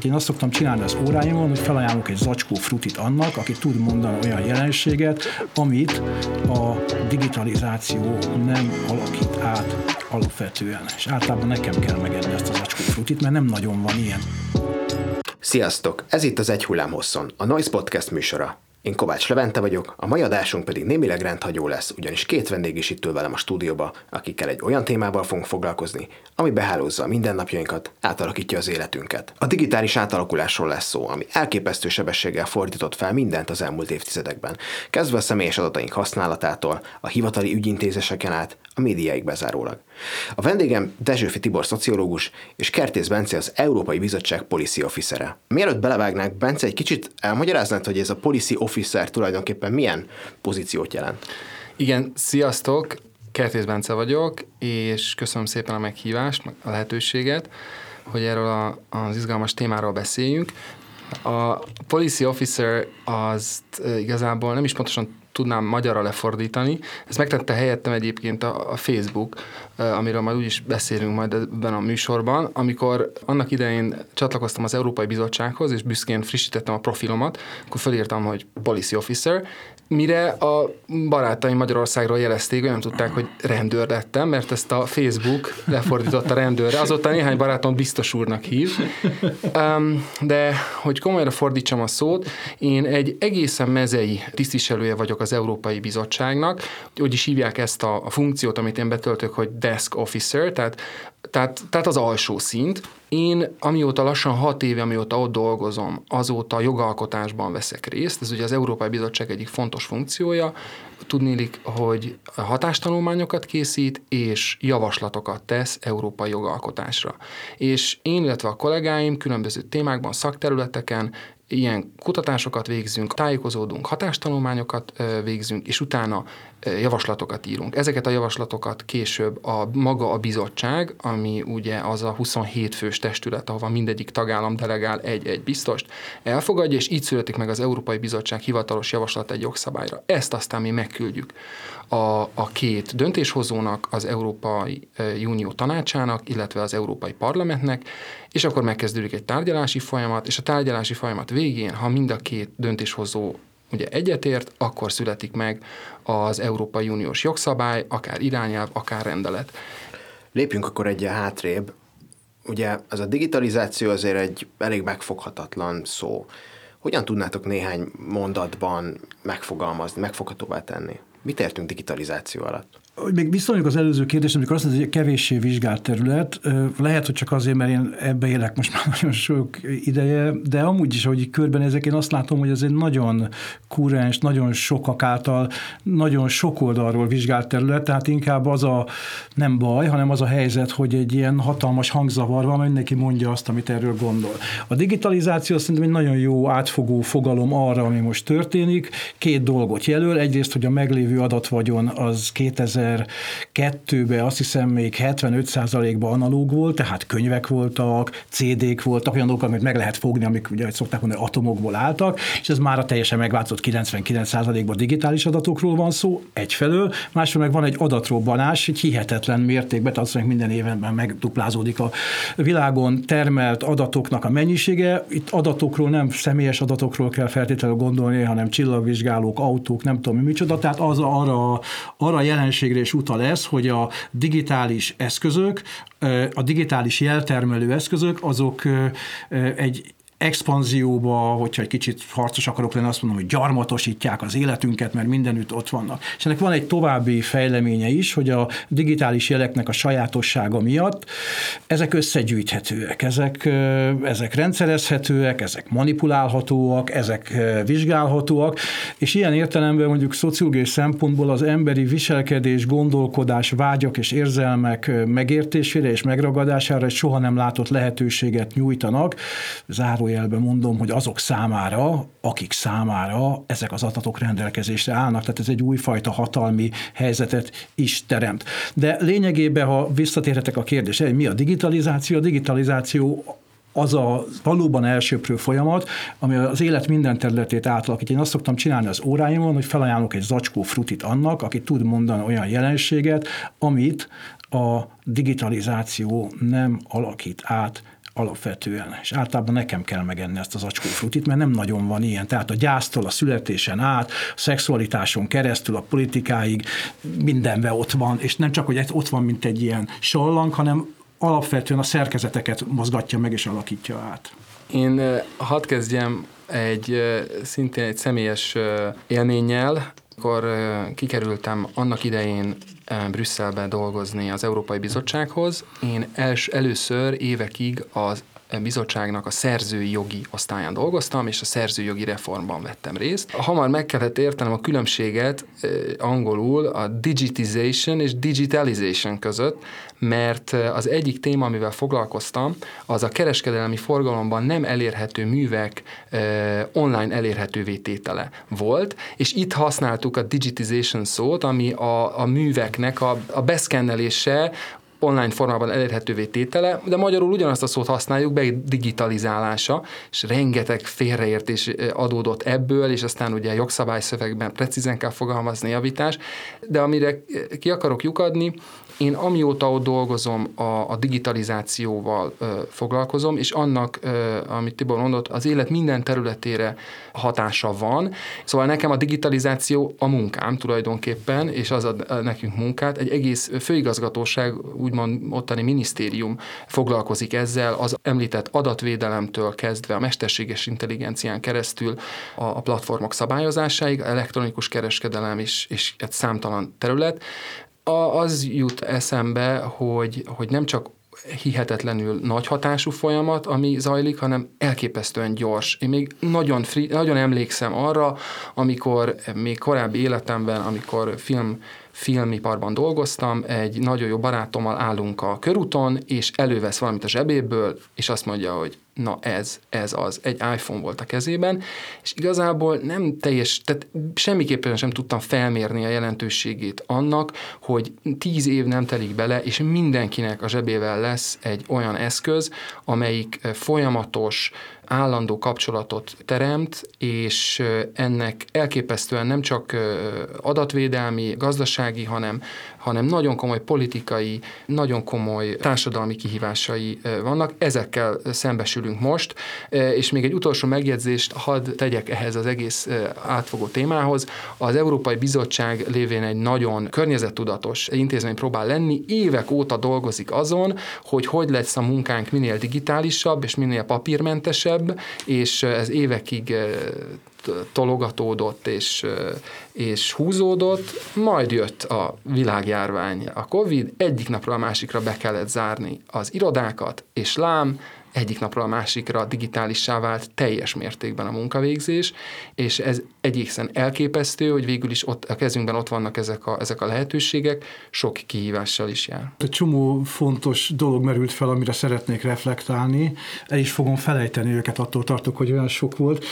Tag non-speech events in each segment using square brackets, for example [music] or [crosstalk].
átalakít. Én azt szoktam csinálni az óráimon, hogy felajánlok egy zacskó frutit annak, aki tud mondani olyan jelenséget, amit a digitalizáció nem alakít át alapvetően. És általában nekem kell megenni ezt a zacskó frutit, mert nem nagyon van ilyen. Sziasztok! Ez itt az Egy hullám hosszon, a Noise Podcast műsora. Én Kovács Levente vagyok, a mai adásunk pedig némileg rendhagyó lesz, ugyanis két vendég is itt ül velem a stúdióba, akikkel egy olyan témával fogunk foglalkozni, ami behálózza a mindennapjainkat, átalakítja az életünket. A digitális átalakulásról lesz szó, ami elképesztő sebességgel fordított fel mindent az elmúlt évtizedekben, kezdve a személyes adataink használatától, a hivatali ügyintézéseken át, a médiáig bezárólag. A vendégem Dezsőfi Tibor szociológus és Kertész Bence az Európai Bizottság policy officere. Mielőtt belevágnánk, Bence, egy kicsit elmagyaráznád, hogy ez a policy officer tulajdonképpen milyen pozíciót jelent? Igen, sziasztok! Kertész Bence vagyok, és köszönöm szépen a meghívást, a lehetőséget, hogy erről a, az izgalmas témáról beszéljünk. A policy officer azt igazából nem is pontosan tudnám magyarra lefordítani. Ezt megtette helyettem egyébként a, a Facebook, amiről majd úgyis beszélünk majd ebben a műsorban, amikor annak idején csatlakoztam az Európai Bizottsághoz, és büszkén frissítettem a profilomat, akkor felírtam, hogy Policy Officer, mire a barátaim Magyarországról jelezték, hogy nem tudták, hogy rendőr lettem, mert ezt a Facebook lefordította rendőrre. Azóta néhány barátom biztos úrnak hív. De hogy komolyra fordítsam a szót, én egy egészen mezei tisztviselője vagyok az Európai Bizottságnak. Úgy is hívják ezt a, a funkciót, amit én betöltök, hogy desk officer, tehát tehát, tehát az alsó szint. Én amióta lassan hat éve, amióta ott dolgozom, azóta jogalkotásban veszek részt. Ez ugye az Európai Bizottság egyik fontos funkciója. Tudnélik, hogy hatástanulmányokat készít, és javaslatokat tesz európai jogalkotásra. És én, illetve a kollégáim különböző témákban, szakterületeken ilyen kutatásokat végzünk, tájékozódunk, hatástanulmányokat végzünk, és utána javaslatokat írunk. Ezeket a javaslatokat később a maga a bizottság, ami ugye az a 27 fős testület, ahova mindegyik tagállam delegál egy-egy biztost, elfogadja, és így születik meg az Európai Bizottság hivatalos javaslat egy jogszabályra. Ezt aztán mi megküldjük a, a két döntéshozónak, az Európai Unió tanácsának, illetve az Európai Parlamentnek, és akkor megkezdődik egy tárgyalási folyamat, és a tárgyalási folyamat végén, ha mind a két döntéshozó ugye egyetért, akkor születik meg az Európai Uniós jogszabály, akár irányelv, akár rendelet. Lépjünk akkor egy hátrébb. Ugye ez a digitalizáció azért egy elég megfoghatatlan szó. Hogyan tudnátok néhány mondatban megfogalmazni, megfoghatóvá tenni? Mit értünk digitalizáció alatt? Hogy még visszanyúljuk az előző kérdésre, amikor azt mondod, hogy kevéssé vizsgált terület, lehet, hogy csak azért, mert én ebbe élek most már [laughs] nagyon sok ideje, de amúgy is, hogy körben ezek, én azt látom, hogy ez egy nagyon kurens, nagyon sokak által, nagyon sok oldalról vizsgált terület, tehát inkább az a nem baj, hanem az a helyzet, hogy egy ilyen hatalmas hangzavar van, mindenki mondja azt, amit erről gondol. A digitalizáció szerintem egy nagyon jó átfogó fogalom arra, ami most történik. Két dolgot jelöl. Egyrészt, hogy a meglévő adatvagyon az 2000 2002-ben azt hiszem még 75%-ban analóg volt, tehát könyvek voltak, CD-k voltak, olyan dolgok, amit meg lehet fogni, amik ugye, szokták mondani, atomokból álltak, és ez már teljesen megváltozott 99%-ban digitális adatokról van szó, egyfelől, másfelől meg van egy adatrobbanás, egy hihetetlen mértékben, azt minden éven megduplázódik a világon termelt adatoknak a mennyisége. Itt adatokról, nem személyes adatokról kell feltétlenül gondolni, hanem csillagvizsgálók, autók, nem tudom mi micsoda, tehát az arra, arra a jelenségre is utal ez, hogy a digitális eszközök, a digitális jeltermelő eszközök, azok egy expanzióba, hogyha egy kicsit harcos akarok lenni, azt mondom, hogy gyarmatosítják az életünket, mert mindenütt ott vannak. És ennek van egy további fejleménye is, hogy a digitális jeleknek a sajátossága miatt ezek összegyűjthetőek, ezek, ezek rendszerezhetőek, ezek manipulálhatóak, ezek vizsgálhatóak, és ilyen értelemben mondjuk szociológiai szempontból az emberi viselkedés, gondolkodás, vágyak és érzelmek megértésére és megragadására soha nem látott lehetőséget nyújtanak. Záró zárójelben mondom, hogy azok számára, akik számára ezek az adatok rendelkezésre állnak, tehát ez egy újfajta hatalmi helyzetet is teremt. De lényegében, ha visszatérhetek a kérdésre, hogy mi a digitalizáció? A digitalizáció az a valóban elsőprő folyamat, ami az élet minden területét átalakít. Én azt szoktam csinálni az óráimon, hogy felajánlok egy zacskó frutit annak, aki tud mondani olyan jelenséget, amit a digitalizáció nem alakít át alapvetően. És általában nekem kell megenni ezt az acskófrutit, mert nem nagyon van ilyen. Tehát a gyásztól, a születésen át, a szexualitáson keresztül, a politikáig mindenben ott van, és nem csak, hogy ott van, mint egy ilyen sallang, hanem alapvetően a szerkezeteket mozgatja meg és alakítja át. Én hadd kezdjem egy szintén egy személyes élménnyel, amikor kikerültem annak idején Brüsszelbe dolgozni az Európai Bizottsághoz, én els, először évekig az bizottságnak a szerzői jogi osztályán dolgoztam, és a szerzői jogi reformban vettem részt. Hamar meg kellett értenem a különbséget angolul a digitization és digitalization között, mert az egyik téma, amivel foglalkoztam, az a kereskedelmi forgalomban nem elérhető művek online elérhetővé tétele volt, és itt használtuk a digitization szót, ami a, a műveknek a, a beszkennelése online formában elérhetővé tétele, de magyarul ugyanazt a szót használjuk be, digitalizálása, és rengeteg félreértés adódott ebből, és aztán ugye a jogszabályszövegben precízen kell fogalmazni javítás, de amire ki akarok lyukadni, én amióta ott dolgozom, a, a digitalizációval ö, foglalkozom, és annak, ö, amit Tibor mondott, az élet minden területére hatása van. Szóval nekem a digitalizáció a munkám tulajdonképpen, és az ad nekünk munkát. Egy egész főigazgatóság, úgymond ottani minisztérium foglalkozik ezzel, az említett adatvédelemtől kezdve a mesterséges intelligencián keresztül a, a platformok szabályozásáig, elektronikus kereskedelem is, és egy számtalan terület az jut eszembe, hogy, hogy nem csak hihetetlenül nagy hatású folyamat, ami zajlik, hanem elképesztően gyors. Én még nagyon, free, nagyon emlékszem arra, amikor még korábbi életemben, amikor film filmiparban dolgoztam, egy nagyon jó barátommal állunk a körúton, és elővesz valamit a zsebéből, és azt mondja, hogy na ez, ez az. Egy iPhone volt a kezében, és igazából nem teljes, tehát semmiképpen sem tudtam felmérni a jelentőségét annak, hogy tíz év nem telik bele, és mindenkinek a zsebével lesz egy olyan eszköz, amelyik folyamatos, állandó kapcsolatot teremt, és ennek elképesztően nem csak adatvédelmi, gazdasági, hanem, hanem nagyon komoly politikai, nagyon komoly társadalmi kihívásai vannak. Ezekkel szembesülünk most, és még egy utolsó megjegyzést hadd tegyek ehhez az egész átfogó témához. Az Európai Bizottság lévén egy nagyon környezettudatos intézmény próbál lenni, évek óta dolgozik azon, hogy hogy lesz a munkánk minél digitálisabb és minél papírmentesebb, és ez évekig tologatódott és, és húzódott, majd jött a világjárvány, a Covid, egyik napra a másikra be kellett zárni az irodákat, és lám, egyik napról a másikra digitálissá vált teljes mértékben a munkavégzés, és ez egészen elképesztő, hogy végül is ott a kezünkben ott vannak ezek a, ezek a lehetőségek, sok kihívással is jár. Egy csomó fontos dolog merült fel, amire szeretnék reflektálni, el is fogom felejteni őket, attól tartok, hogy olyan sok volt.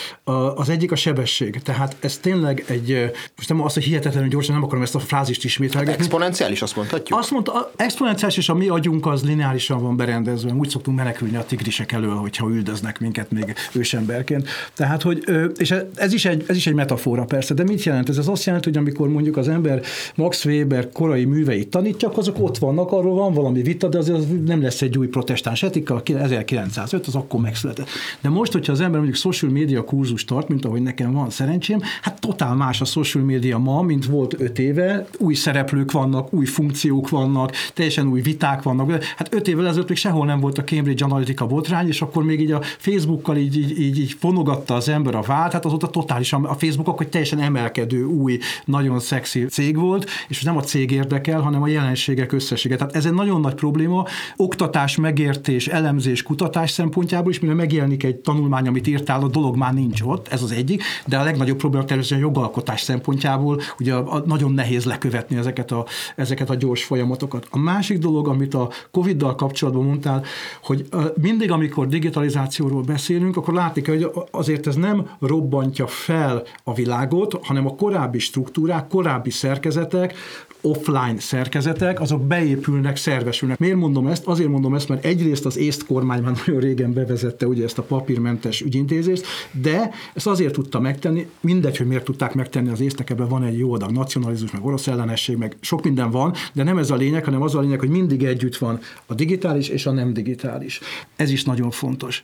Az egyik a sebesség, tehát ez tényleg egy, most nem az, hogy hihetetlenül gyorsan, nem akarom ezt a frázist ismételgetni. Exponenciális, azt mondhatjuk? Azt mondta, exponenciális, és a mi agyunk az lineárisan van berendezve, úgy szoktunk menekülni a tigris tigrisek elől, hogyha üldöznek minket még ősemberként. Tehát, hogy, és ez is, egy, ez is egy metafora persze, de mit jelent ez? Ez azt jelenti, hogy amikor mondjuk az ember Max Weber korai műveit tanítja, azok ott vannak, arról van valami vita, de azért az nem lesz egy új protestáns etika, 1905, az akkor megszületett. De most, hogyha az ember mondjuk social media kurzus tart, mint ahogy nekem van szerencsém, hát totál más a social media ma, mint volt öt éve, új szereplők vannak, új funkciók vannak, teljesen új viták vannak. Hát öt évvel ezelőtt még sehol nem volt a Cambridge Analytica botrány, és akkor még így a Facebookkal így, így, így, így fonogatta az ember a vált, hát azóta totálisan a Facebook akkor teljesen emelkedő, új, nagyon szexi cég volt, és nem a cég érdekel, hanem a jelenségek összessége. Tehát ez egy nagyon nagy probléma, oktatás, megértés, elemzés, kutatás szempontjából is, mire megjelenik egy tanulmány, amit írtál, a dolog már nincs ott, ez az egyik, de a legnagyobb probléma természetesen a jogalkotás szempontjából, ugye a, a, nagyon nehéz lekövetni ezeket a, ezeket a gyors folyamatokat. A másik dolog, amit a Covid-dal kapcsolatban mondtál, hogy mindig, amikor digitalizációról beszélünk, akkor látni kell, hogy azért ez nem robbantja fel a világot, hanem a korábbi struktúrák, korábbi szerkezetek offline szerkezetek, azok beépülnek, szervesülnek. Miért mondom ezt? Azért mondom ezt, mert egyrészt az észt kormány már nagyon régen bevezette ugye ezt a papírmentes ügyintézést, de ezt azért tudta megtenni, mindegy, hogy miért tudták megtenni az észtek, ebben van egy jó adag nacionalizmus, meg orosz ellenesség, meg sok minden van, de nem ez a lényeg, hanem az a lényeg, hogy mindig együtt van a digitális és a nem digitális. Ez is nagyon fontos.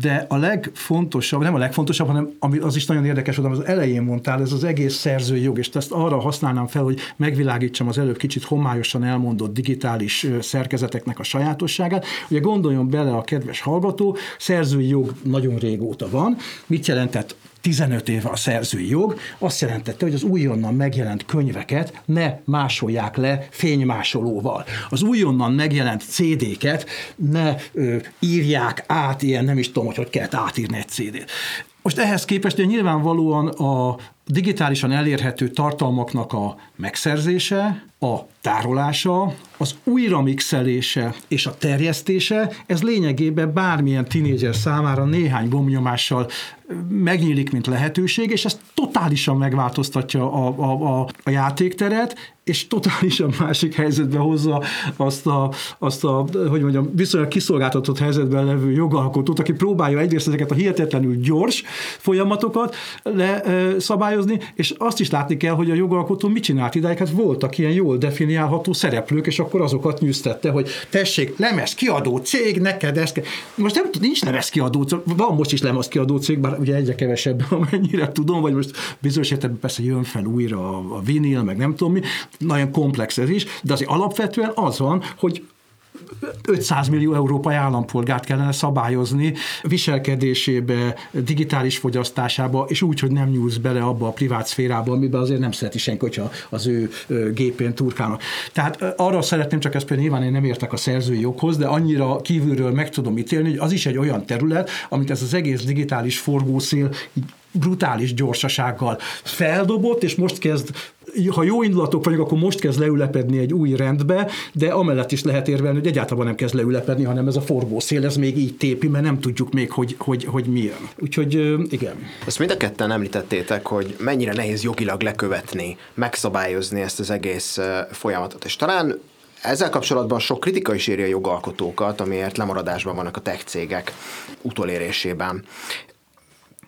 De a legfontosabb, nem a legfontosabb, hanem ami az is nagyon érdekes, hogy az elején mondtál, ez az egész szerzői jog, és ezt arra használnám fel, hogy megvilágítsam az előbb kicsit homályosan elmondott digitális szerkezeteknek a sajátosságát. Ugye gondoljon bele a kedves hallgató, szerzői jog nagyon régóta van. Mit jelentett 15 éve a szerzői jog, azt jelentette, hogy az újonnan megjelent könyveket ne másolják le fénymásolóval. Az újonnan megjelent CD-ket ne ö, írják át, ilyen nem is tudom, hogy hogy kellett átírni egy CD-t. Most ehhez képest ugye nyilvánvalóan a digitálisan elérhető tartalmaknak a megszerzése, a tárolása, az újramixelése és a terjesztése, ez lényegében bármilyen tinédzser számára néhány gombnyomással megnyílik, mint lehetőség, és ez totálisan megváltoztatja a, a, a, a játékteret, és totálisan másik helyzetbe hozza azt a, azt a hogy mondjam, viszonylag kiszolgáltatott helyzetben levő jogalkotót, aki próbálja egyrészt ezeket a hihetetlenül gyors folyamatokat le, e, szabályozni, és azt is látni kell, hogy a jogalkotó mit csinált idáig, hát voltak ilyen jól definiálható szereplők, és akkor azokat nyűztette, hogy tessék, lemez kiadó cég, neked ezt. Most nem, nincs lemez kiadó cég, van most is lemez kiadó cég, bár ugye egyre kevesebb, [laughs] amennyire tudom, vagy most bizonyos értelemben persze jön fel újra a, a vinil, meg nem tudom mi, nagyon komplex ez is, de azért alapvetően az van, hogy 500 millió európai állampolgárt kellene szabályozni viselkedésébe, digitális fogyasztásába, és úgy, hogy nem nyúlsz bele abba a privát szférába, amiben azért nem szereti senki, hogyha az ő gépén turkálnak. Tehát arra szeretném csak ezt például nyilván én nem értek a szerzői joghoz, de annyira kívülről meg tudom ítélni, hogy az is egy olyan terület, amit ez az egész digitális forgószél brutális gyorsasággal feldobott, és most kezd ha jó indulatok vagyok, akkor most kezd leülepedni egy új rendbe, de amellett is lehet érvelni, hogy egyáltalán nem kezd leülepedni, hanem ez a forgószél, ez még így tépi, mert nem tudjuk még, hogy, hogy, hogy milyen. Úgyhogy igen. Ezt mind a ketten említettétek, hogy mennyire nehéz jogilag lekövetni, megszabályozni ezt az egész folyamatot. És talán ezzel kapcsolatban sok kritika is éri a jogalkotókat, amiért lemaradásban vannak a tech cégek utolérésében.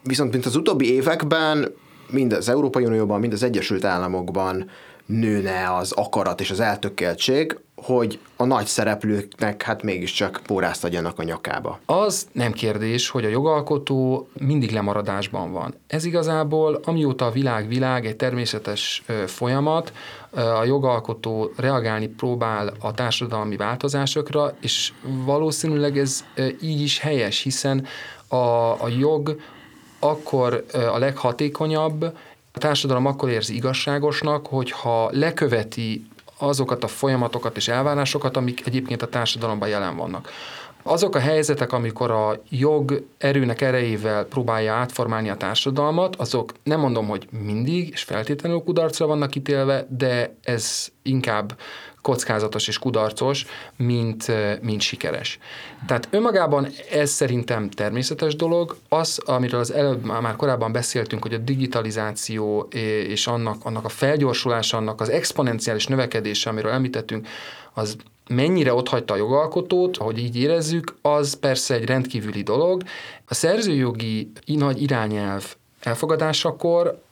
Viszont mint az utóbbi években mind az Európai Unióban, mind az Egyesült Államokban nőne az akarat és az eltökéltség, hogy a nagy szereplőknek hát mégiscsak pórázt adjanak a nyakába. Az nem kérdés, hogy a jogalkotó mindig lemaradásban van. Ez igazából, amióta a világ világ egy természetes folyamat, a jogalkotó reagálni próbál a társadalmi változásokra, és valószínűleg ez így is helyes, hiszen a, a jog akkor a leghatékonyabb, a társadalom akkor érzi igazságosnak, hogyha leköveti azokat a folyamatokat és elvárásokat, amik egyébként a társadalomban jelen vannak. Azok a helyzetek, amikor a jog erőnek erejével próbálja átformálni a társadalmat, azok nem mondom, hogy mindig és feltétlenül kudarcra vannak ítélve, de ez inkább kockázatos és kudarcos, mint, mint sikeres. Tehát önmagában ez szerintem természetes dolog. Az, amiről az előbb már korábban beszéltünk, hogy a digitalizáció és annak, annak a felgyorsulása, annak az exponenciális növekedése, amiről említettünk, az mennyire otthagyta a jogalkotót, hogy így érezzük, az persze egy rendkívüli dolog. A szerzőjogi nagy irányelv elfogadásakor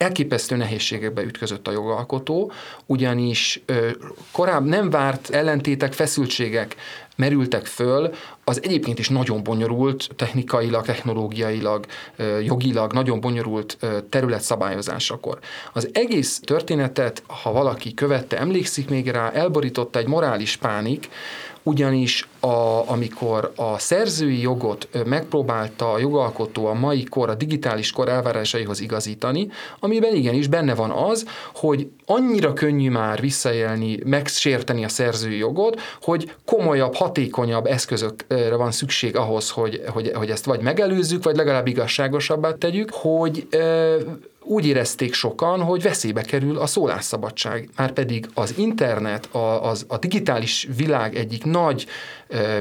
elképesztő nehézségekbe ütközött a jogalkotó, ugyanis korábban nem várt ellentétek, feszültségek merültek föl, az egyébként is nagyon bonyolult, technikailag, technológiailag, jogilag nagyon bonyolult terület szabályozásakor. Az egész történetet, ha valaki követte, emlékszik még rá, elborította egy morális pánik, ugyanis a, amikor a szerzői jogot megpróbálta a jogalkotó a mai kor, a digitális kor elvárásaihoz igazítani, amiben igenis benne van az, hogy annyira könnyű már visszaélni, megsérteni a szerzői jogot, hogy komolyabb, hatékonyabb eszközökre van szükség ahhoz, hogy, hogy, hogy ezt vagy megelőzzük, vagy legalább igazságosabbá tegyük, hogy úgy érezték sokan, hogy veszélybe kerül a szólásszabadság. Már pedig az internet, a, az, a digitális világ egyik nagy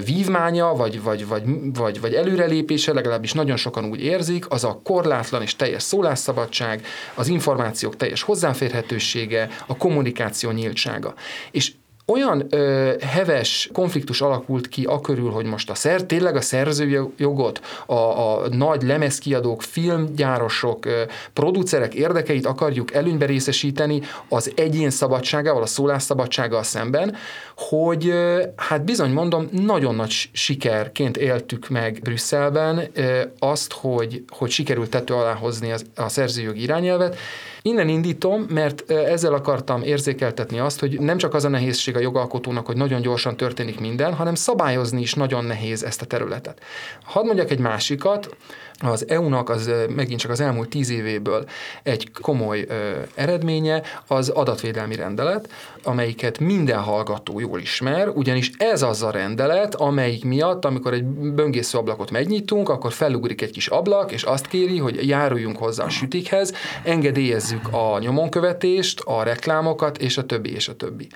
vívmánya, vagy, vagy, vagy, vagy, vagy előrelépése, legalábbis nagyon sokan úgy érzik, az a korlátlan és teljes szólásszabadság, az információk teljes hozzáférhetősége, a kommunikáció nyíltsága. És olyan ö, heves konfliktus alakult ki a körül, hogy most a szer, tényleg a szerzőjogot, a, a nagy lemezkiadók, filmgyárosok, ö, producerek érdekeit akarjuk előnybe részesíteni az egyén szabadságával, a szólásszabadsággal szemben, hogy ö, hát bizony mondom, nagyon nagy sikerként éltük meg Brüsszelben ö, azt, hogy, hogy sikerült tető alá hozni az, a szerzőjogi irányelvet, Innen indítom, mert ezzel akartam érzékeltetni azt, hogy nem csak az a nehézség a jogalkotónak, hogy nagyon gyorsan történik minden, hanem szabályozni is nagyon nehéz ezt a területet. Hadd mondjak egy másikat, az EU-nak az megint csak az elmúlt tíz évéből egy komoly ö, eredménye az adatvédelmi rendelet, amelyiket minden hallgató jól ismer, ugyanis ez az a rendelet, amelyik miatt, amikor egy böngésző ablakot megnyitunk, akkor felugrik egy kis ablak, és azt kéri, hogy járuljunk hozzá a sütikhez, engedélyezzük a nyomonkövetést, a reklámokat, és a többi, és a többi.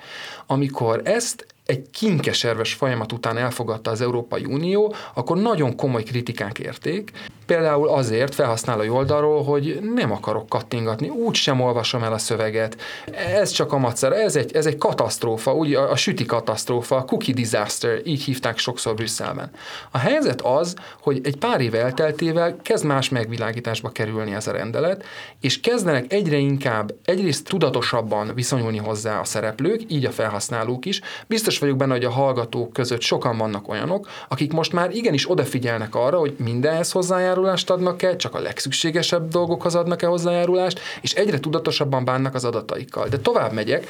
Amikor ezt egy kinkeserves folyamat után elfogadta az Európai Unió, akkor nagyon komoly kritikák érték. Például azért felhasználói oldalról, hogy nem akarok kattingatni, úgy sem olvasom el a szöveget. Ez csak a macer, ez egy, ez egy katasztrófa, úgy a, a süti katasztrófa, a cookie disaster, így hívták sokszor Brüsszelben. A helyzet az, hogy egy pár év elteltével kezd más megvilágításba kerülni ez a rendelet, és kezdenek egyre inkább, egyrészt tudatosabban viszonyulni hozzá a szereplők, így a felhasználók is. Biztos biztos vagyok benne, hogy a hallgatók között sokan vannak olyanok, akik most már igenis odafigyelnek arra, hogy mindenhez hozzájárulást adnak-e, csak a legszükségesebb dolgokhoz adnak-e hozzájárulást, és egyre tudatosabban bánnak az adataikkal. De tovább megyek,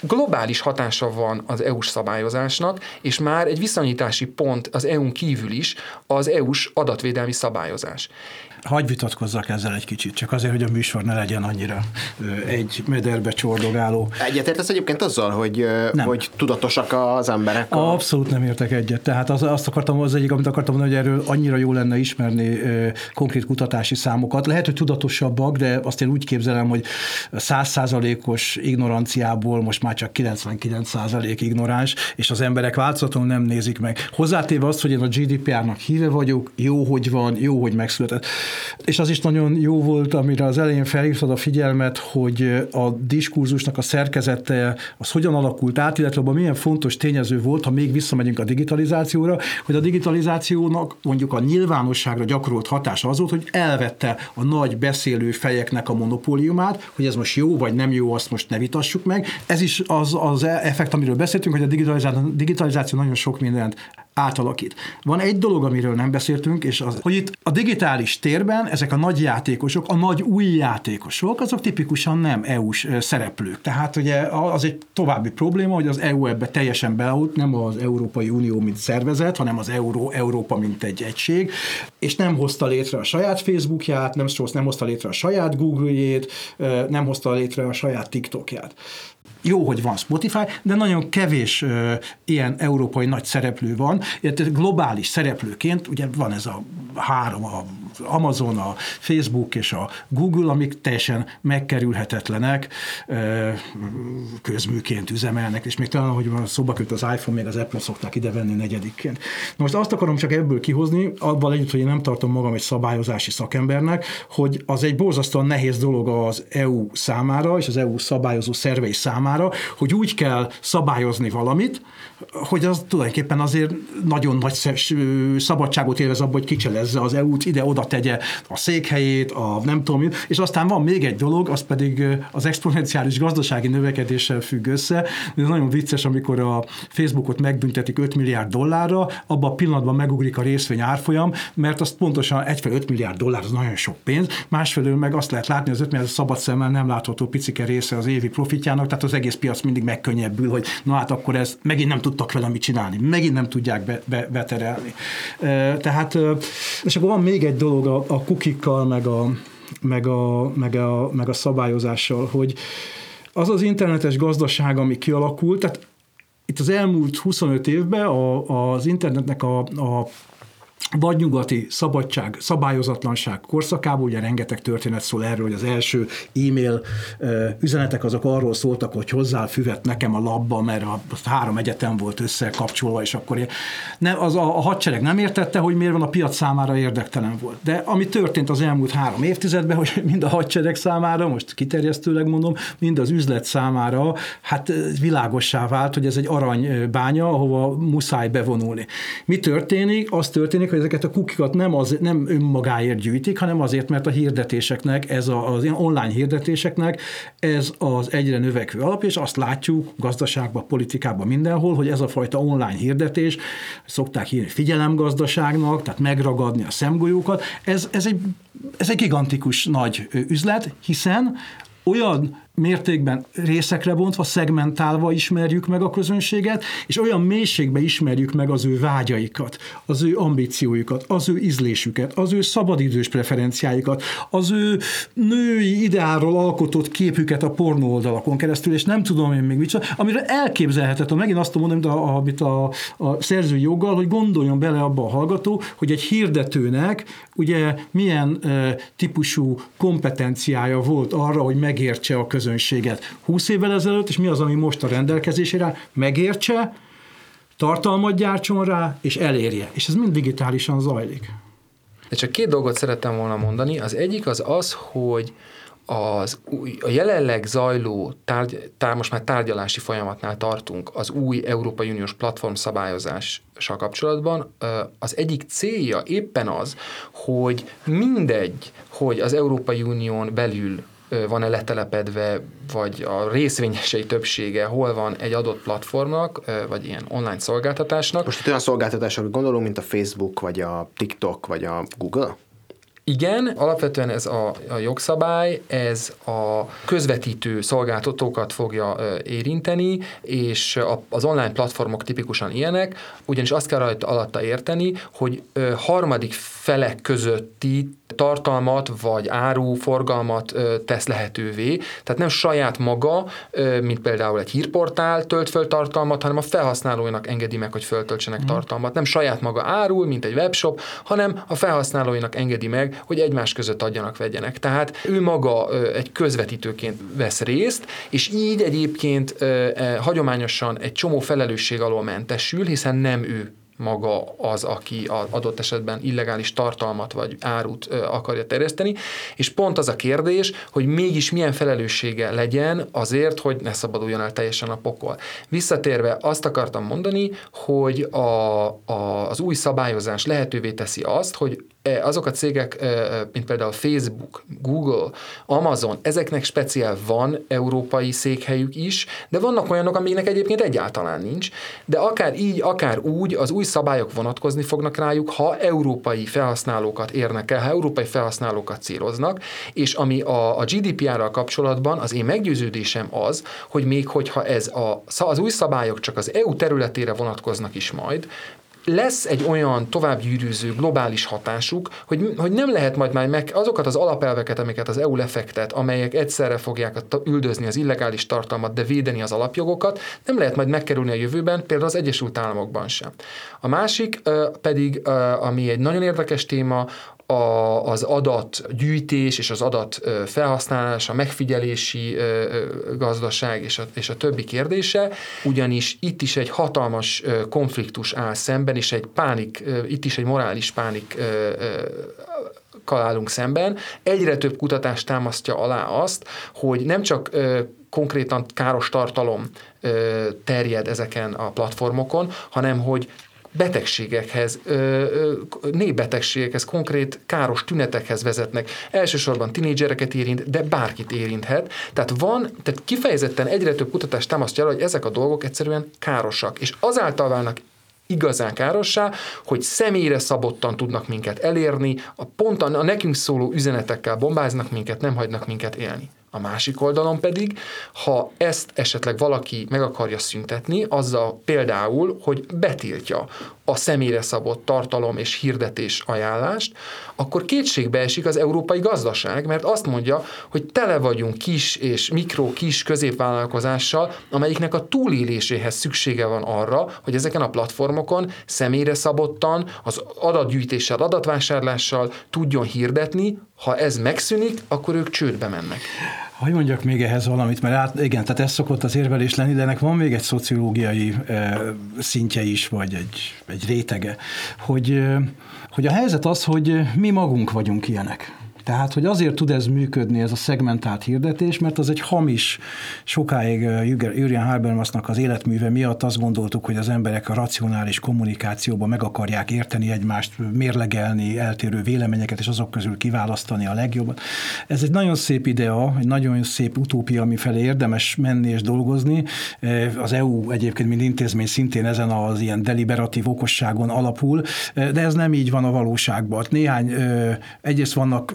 globális hatása van az EU-s szabályozásnak, és már egy viszonyítási pont az EU-n kívül is az EU-s adatvédelmi szabályozás. Hagy vitatkozzak ezzel egy kicsit, csak azért, hogy a műsor ne legyen annyira egy mederbe csordogáló. Egyetértesz egyébként azzal, hogy, nem. hogy tudatosak az emberek? A... Abszolút nem értek egyet. Tehát az, azt akartam, az egyik, amit akartam mondani, hogy erről annyira jó lenne ismerni konkrét kutatási számokat. Lehet, hogy tudatosabbak, de azt én úgy képzelem, hogy százszázalékos ignoranciából most már csak 99 százalék ignoráns, és az emberek változatlanul nem nézik meg. Hozzátéve azt, hogy én a GDPR-nak híve vagyok, jó, hogy van, jó, hogy megszületett. És az is nagyon jó volt, amire az elején felhívtad a figyelmet, hogy a diskurzusnak a szerkezete, az hogyan alakult át, illetve abban milyen fontos tényező volt, ha még visszamegyünk a digitalizációra, hogy a digitalizációnak mondjuk a nyilvánosságra gyakorolt hatása az volt, hogy elvette a nagy beszélő fejeknek a monopóliumát, hogy ez most jó vagy nem jó, azt most ne vitassuk meg. Ez is az, az effekt, amiről beszéltünk, hogy a digitalizáció, digitalizáció nagyon sok mindent átalakít. Van egy dolog, amiről nem beszéltünk, és az, hogy itt a digitális térben ezek a nagy játékosok, a nagy új játékosok, azok tipikusan nem EU-s szereplők. Tehát ugye az egy további probléma, hogy az EU ebbe teljesen beállt, nem az Európai Unió, mint szervezet, hanem az Euró, Európa, mint egy egység, és nem hozta létre a saját Facebookját, nem, nem hozta létre a saját Google-jét, nem hozta létre a saját TikTokját. Jó, hogy van Spotify, de nagyon kevés ö, ilyen európai nagy szereplő van, illetve globális szereplőként, ugye van ez a három, a Amazon, a Facebook és a Google, amik teljesen megkerülhetetlenek, ö, közműként üzemelnek, és még talán, van szóba köt az iPhone, még az Apple szokták ide venni negyedikként. Most azt akarom csak ebből kihozni, abban együtt, hogy én nem tartom magam egy szabályozási szakembernek, hogy az egy borzasztóan nehéz dolog az EU számára, és az EU szabályozó szervei számára, számára, hogy úgy kell szabályozni valamit, hogy az tulajdonképpen azért nagyon nagy szabadságot élvez abban, hogy kicselezze az EU-t, ide-oda tegye a székhelyét, a nem tudom, és aztán van még egy dolog, az pedig az exponenciális gazdasági növekedéssel függ össze. Ez nagyon vicces, amikor a Facebookot megbüntetik 5 milliárd dollárra, abban a pillanatban megugrik a részvény árfolyam, mert azt pontosan egyfelől 5 milliárd dollár, az nagyon sok pénz, másfelől meg azt lehet látni, az 5 milliárd szabad szemmel nem látható picike része az évi profitjának, tehát az egész piac mindig megkönnyebbül, hogy na hát akkor ez megint nem tudtak vele mit csinálni, megint nem tudják be, be, beterelni. Tehát, és akkor van még egy dolog a, a kukikkal, meg a, meg a, meg a, meg a szabályozással, hogy az az internetes gazdaság, ami kialakult, tehát itt az elmúlt 25 évben a, az internetnek a, a vagy nyugati szabadság, szabályozatlanság korszakában, ugye rengeteg történet szól erről, hogy az első e-mail üzenetek azok arról szóltak, hogy hozzá füvet nekem a labba, mert a, három egyetem volt összekapcsolva, és akkor nem, az a, a hadsereg nem értette, hogy miért van a piac számára érdektelen volt. De ami történt az elmúlt három évtizedben, hogy mind a hadsereg számára, most kiterjesztőleg mondom, mind az üzlet számára, hát világossá vált, hogy ez egy aranybánya, ahova muszáj bevonulni. Mi történik? Az történik, hogy ezeket a kukikat nem, az, nem önmagáért gyűjtik, hanem azért, mert a hirdetéseknek, ez a, az ilyen online hirdetéseknek ez az egyre növekvő alap, és azt látjuk gazdaságban, politikában, mindenhol, hogy ez a fajta online hirdetés, szokták hívni figyelemgazdaságnak, tehát megragadni a szemgolyókat, ez, ez, egy, ez egy gigantikus nagy üzlet, hiszen olyan mértékben részekre bontva, szegmentálva ismerjük meg a közönséget, és olyan mélységbe ismerjük meg az ő vágyaikat, az ő ambícióikat, az ő ízlésüket, az ő szabadidős preferenciáikat, az ő női ideáról alkotott képüket a pornó oldalakon keresztül, és nem tudom én még mit, amire elképzelhetetlen, megint azt mondom, amit a, a, a szerzői joggal, hogy gondoljon bele abba a hallgató, hogy egy hirdetőnek ugye milyen e, típusú kompetenciája volt arra, hogy megértse a közönséget közönséget 20 évvel ezelőtt, és mi az, ami most a rendelkezésére megértse, tartalmat gyártson rá, és elérje. És ez mind digitálisan zajlik. De csak két dolgot szerettem volna mondani. Az egyik az az, hogy az új, a jelenleg zajló, tárgy, tár, most már tárgyalási folyamatnál tartunk az új Európai Uniós platform szabályozással kapcsolatban, az egyik célja éppen az, hogy mindegy, hogy az Európai Unión belül van-e letelepedve, vagy a részvényesei többsége hol van egy adott platformnak, vagy ilyen online szolgáltatásnak. Most itt olyan szolgáltatásokra gondolunk, mint a Facebook, vagy a TikTok, vagy a Google? Igen, alapvetően ez a, a jogszabály, ez a közvetítő szolgáltatókat fogja érinteni, és a, az online platformok tipikusan ilyenek, ugyanis azt kell rajta alatta érteni, hogy harmadik felek közötti tartalmat vagy áru forgalmat tesz lehetővé. Tehát nem saját maga, mint például egy hírportál tölt föl tartalmat, hanem a felhasználóinak engedi meg, hogy föltöltsenek mm. tartalmat. Nem saját maga árul, mint egy webshop, hanem a felhasználóinak engedi meg, hogy egymás között adjanak, vegyenek. Tehát ő maga egy közvetítőként vesz részt, és így egyébként e, hagyományosan egy csomó felelősség alól mentesül, hiszen nem ő maga az, aki adott esetben illegális tartalmat vagy árut akarja terjeszteni, és pont az a kérdés, hogy mégis milyen felelőssége legyen azért, hogy ne szabaduljon el teljesen a pokol. Visszatérve azt akartam mondani, hogy a, a, az új szabályozás lehetővé teszi azt, hogy azok a cégek, e, e, mint például Facebook, Google, Amazon, ezeknek speciál van európai székhelyük is, de vannak olyanok, amiknek egyébként egyáltalán nincs, de akár így, akár úgy az új szabályok vonatkozni fognak rájuk, ha európai felhasználókat érnek el, ha európai felhasználókat céloznak, és ami a, a GDPR-ral kapcsolatban az én meggyőződésem az, hogy még hogyha ez a, az új szabályok csak az EU területére vonatkoznak is majd, lesz egy olyan továbbgyűrűző globális hatásuk, hogy, hogy nem lehet majd már meg azokat az alapelveket, amiket az EU lefektet, amelyek egyszerre fogják üldözni az illegális tartalmat, de védeni az alapjogokat, nem lehet majd megkerülni a jövőben, például az Egyesült Államokban sem. A másik pedig, ami egy nagyon érdekes téma, a, az adatgyűjtés és az adat felhasználás, a megfigyelési gazdaság és a, és a többi kérdése, ugyanis itt is egy hatalmas konfliktus áll szemben, és egy pánik, itt is egy morális pánik állunk szemben. Egyre több kutatás támasztja alá azt, hogy nem csak konkrétan káros tartalom terjed ezeken a platformokon, hanem hogy betegségekhez, népbetegségekhez, konkrét káros tünetekhez vezetnek. Elsősorban tinédzsereket érint, de bárkit érinthet. Tehát van, tehát kifejezetten egyre több kutatás támasztja hogy ezek a dolgok egyszerűen károsak, és azáltal válnak igazán károssá, hogy személyre szabottan tudnak minket elérni, a pont a, a nekünk szóló üzenetekkel bombáznak minket, nem hagynak minket élni. A másik oldalon pedig, ha ezt esetleg valaki meg akarja szüntetni, azzal például, hogy betiltja a személyre szabott tartalom és hirdetés ajánlást, akkor kétségbe esik az európai gazdaság, mert azt mondja, hogy tele vagyunk kis és mikro kis középvállalkozással, amelyiknek a túléléséhez szüksége van arra, hogy ezeken a platformokon személyre szabottan, az adatgyűjtéssel, adatvásárlással tudjon hirdetni, ha ez megszűnik, akkor ők csődbe mennek. Hogy mondjak még ehhez valamit, mert át, igen, tehát ez szokott az érvelés lenni, de ennek van még egy szociológiai e, szintje is, vagy egy, egy rétege, hogy, hogy a helyzet az, hogy mi magunk vagyunk ilyenek. Tehát, hogy azért tud ez működni, ez a szegmentált hirdetés, mert az egy hamis, sokáig Jürgen Habermasnak az életműve miatt azt gondoltuk, hogy az emberek a racionális kommunikációban meg akarják érteni egymást, mérlegelni eltérő véleményeket, és azok közül kiválasztani a legjobbat. Ez egy nagyon szép idea, egy nagyon szép utópia, amifelé érdemes menni és dolgozni. Az EU egyébként, mint intézmény szintén ezen az ilyen deliberatív okosságon alapul, de ez nem így van a valóságban. Néhány, egyrészt vannak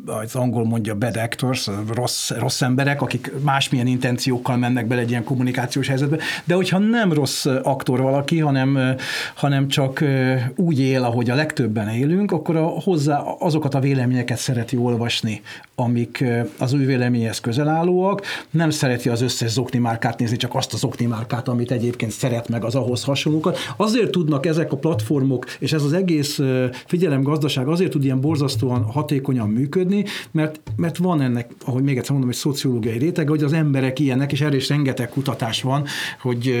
az angol mondja bad actors, rossz, rossz emberek, akik másmilyen intenciókkal mennek bele egy ilyen kommunikációs helyzetbe, de hogyha nem rossz aktor valaki, hanem, hanem csak úgy él, ahogy a legtöbben élünk, akkor a, hozzá azokat a véleményeket szereti olvasni, amik az ő véleményhez közel állóak, nem szereti az összes zokni márkát nézni, csak azt a zokni márkát, amit egyébként szeret meg az ahhoz hasonlókat. Azért tudnak ezek a platformok, és ez az egész figyelemgazdaság azért tud ilyen borzasztóan hatékonyan működni, mert, mert van ennek, ahogy még egyszer mondom, egy szociológiai réteg, hogy az emberek ilyenek, és erre is rengeteg kutatás van, hogy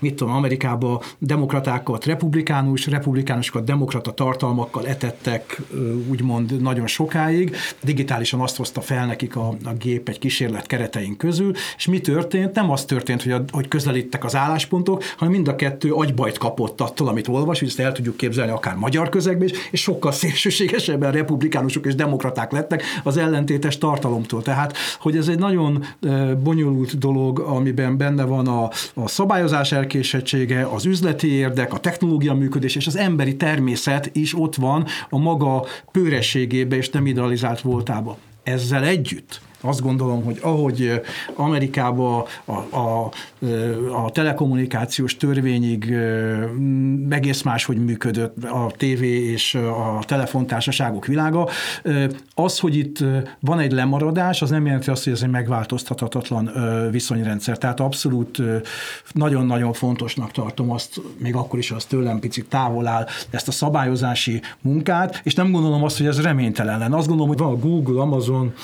mit tudom, Amerikában demokratákat republikánus, republikánusokat demokrata tartalmakkal etettek úgymond nagyon sokáig, digitálisan azt hozta fel nekik a, a gép egy kísérlet keretein közül, és mi történt? Nem az történt, hogy, a, hogy közelítek az álláspontok, hanem mind a kettő agybajt kapott attól, amit olvas, hogy ezt el tudjuk képzelni akár magyar közegben is, és sokkal szélsőségesebben republikánusok és demokraták lettek az ellentétes tartalomtól. Tehát, hogy ez egy nagyon bonyolult dolog, amiben benne van a, a szabályozás elkésettsége, az üzleti érdek, a technológia működés, és az emberi természet is ott van a maga pőrességébe és nem idealizált voltába ezzel együtt azt gondolom, hogy ahogy Amerikában a, a, a telekommunikációs törvényig egész máshogy működött a TV és a telefontársaságok világa, az, hogy itt van egy lemaradás, az nem jelenti azt, hogy ez egy megváltoztathatatlan viszonyrendszer. Tehát abszolút nagyon-nagyon fontosnak tartom azt, még akkor is az tőlem picit távol áll, ezt a szabályozási munkát, és nem gondolom azt, hogy ez reménytelen lenne. Azt gondolom, hogy van a Google, Amazon,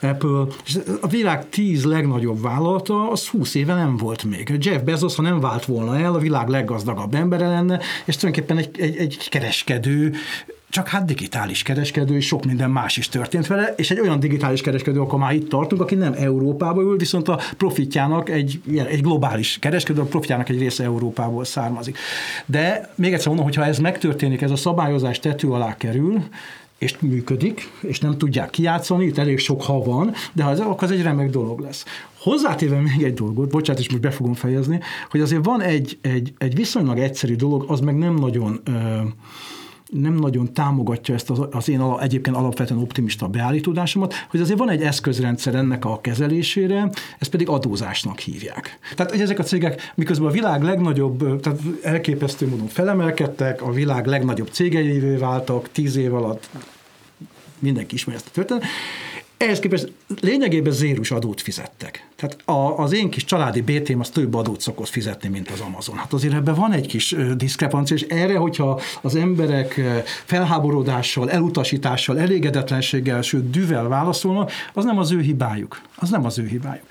Apple, és a világ tíz legnagyobb vállalata, az 20 éve nem volt még. Jeff Bezos, ha nem vált volna el, a világ leggazdagabb embere lenne, és tulajdonképpen egy, egy, egy kereskedő, csak hát digitális kereskedő, és sok minden más is történt vele, és egy olyan digitális kereskedő, akkor már itt tartunk, aki nem Európába ül, viszont a profitjának egy, egy globális kereskedő, a profitjának egy része Európából származik. De még egyszer mondom, hogy ha ez megtörténik, ez a szabályozás tető alá kerül, és működik, és nem tudják kijátszani, itt elég sok ha van, de ha ez, akkor az egy remek dolog lesz. Hozzátéve még egy dolgot, bocsánat, és most be fogom fejezni, hogy azért van egy, egy, egy viszonylag egyszerű dolog, az meg nem nagyon ö, nem nagyon támogatja ezt az, az én egyébként alapvetően optimista beállítódásomat, hogy azért van egy eszközrendszer ennek a kezelésére, ezt pedig adózásnak hívják. Tehát, hogy ezek a cégek, miközben a világ legnagyobb, tehát elképesztő módon felemelkedtek, a világ legnagyobb cégeivé váltak, tíz év alatt mindenki ismeri ezt a történetet, ehhez képest lényegében zérus adót fizettek. Tehát a, az én kis családi BT-m az több adót szokott fizetni, mint az Amazon. Hát azért ebben van egy kis diszkrepancia, és erre, hogyha az emberek felháborodással, elutasítással, elégedetlenséggel, sőt düvel válaszolnak, az nem az ő hibájuk. Az nem az ő hibájuk.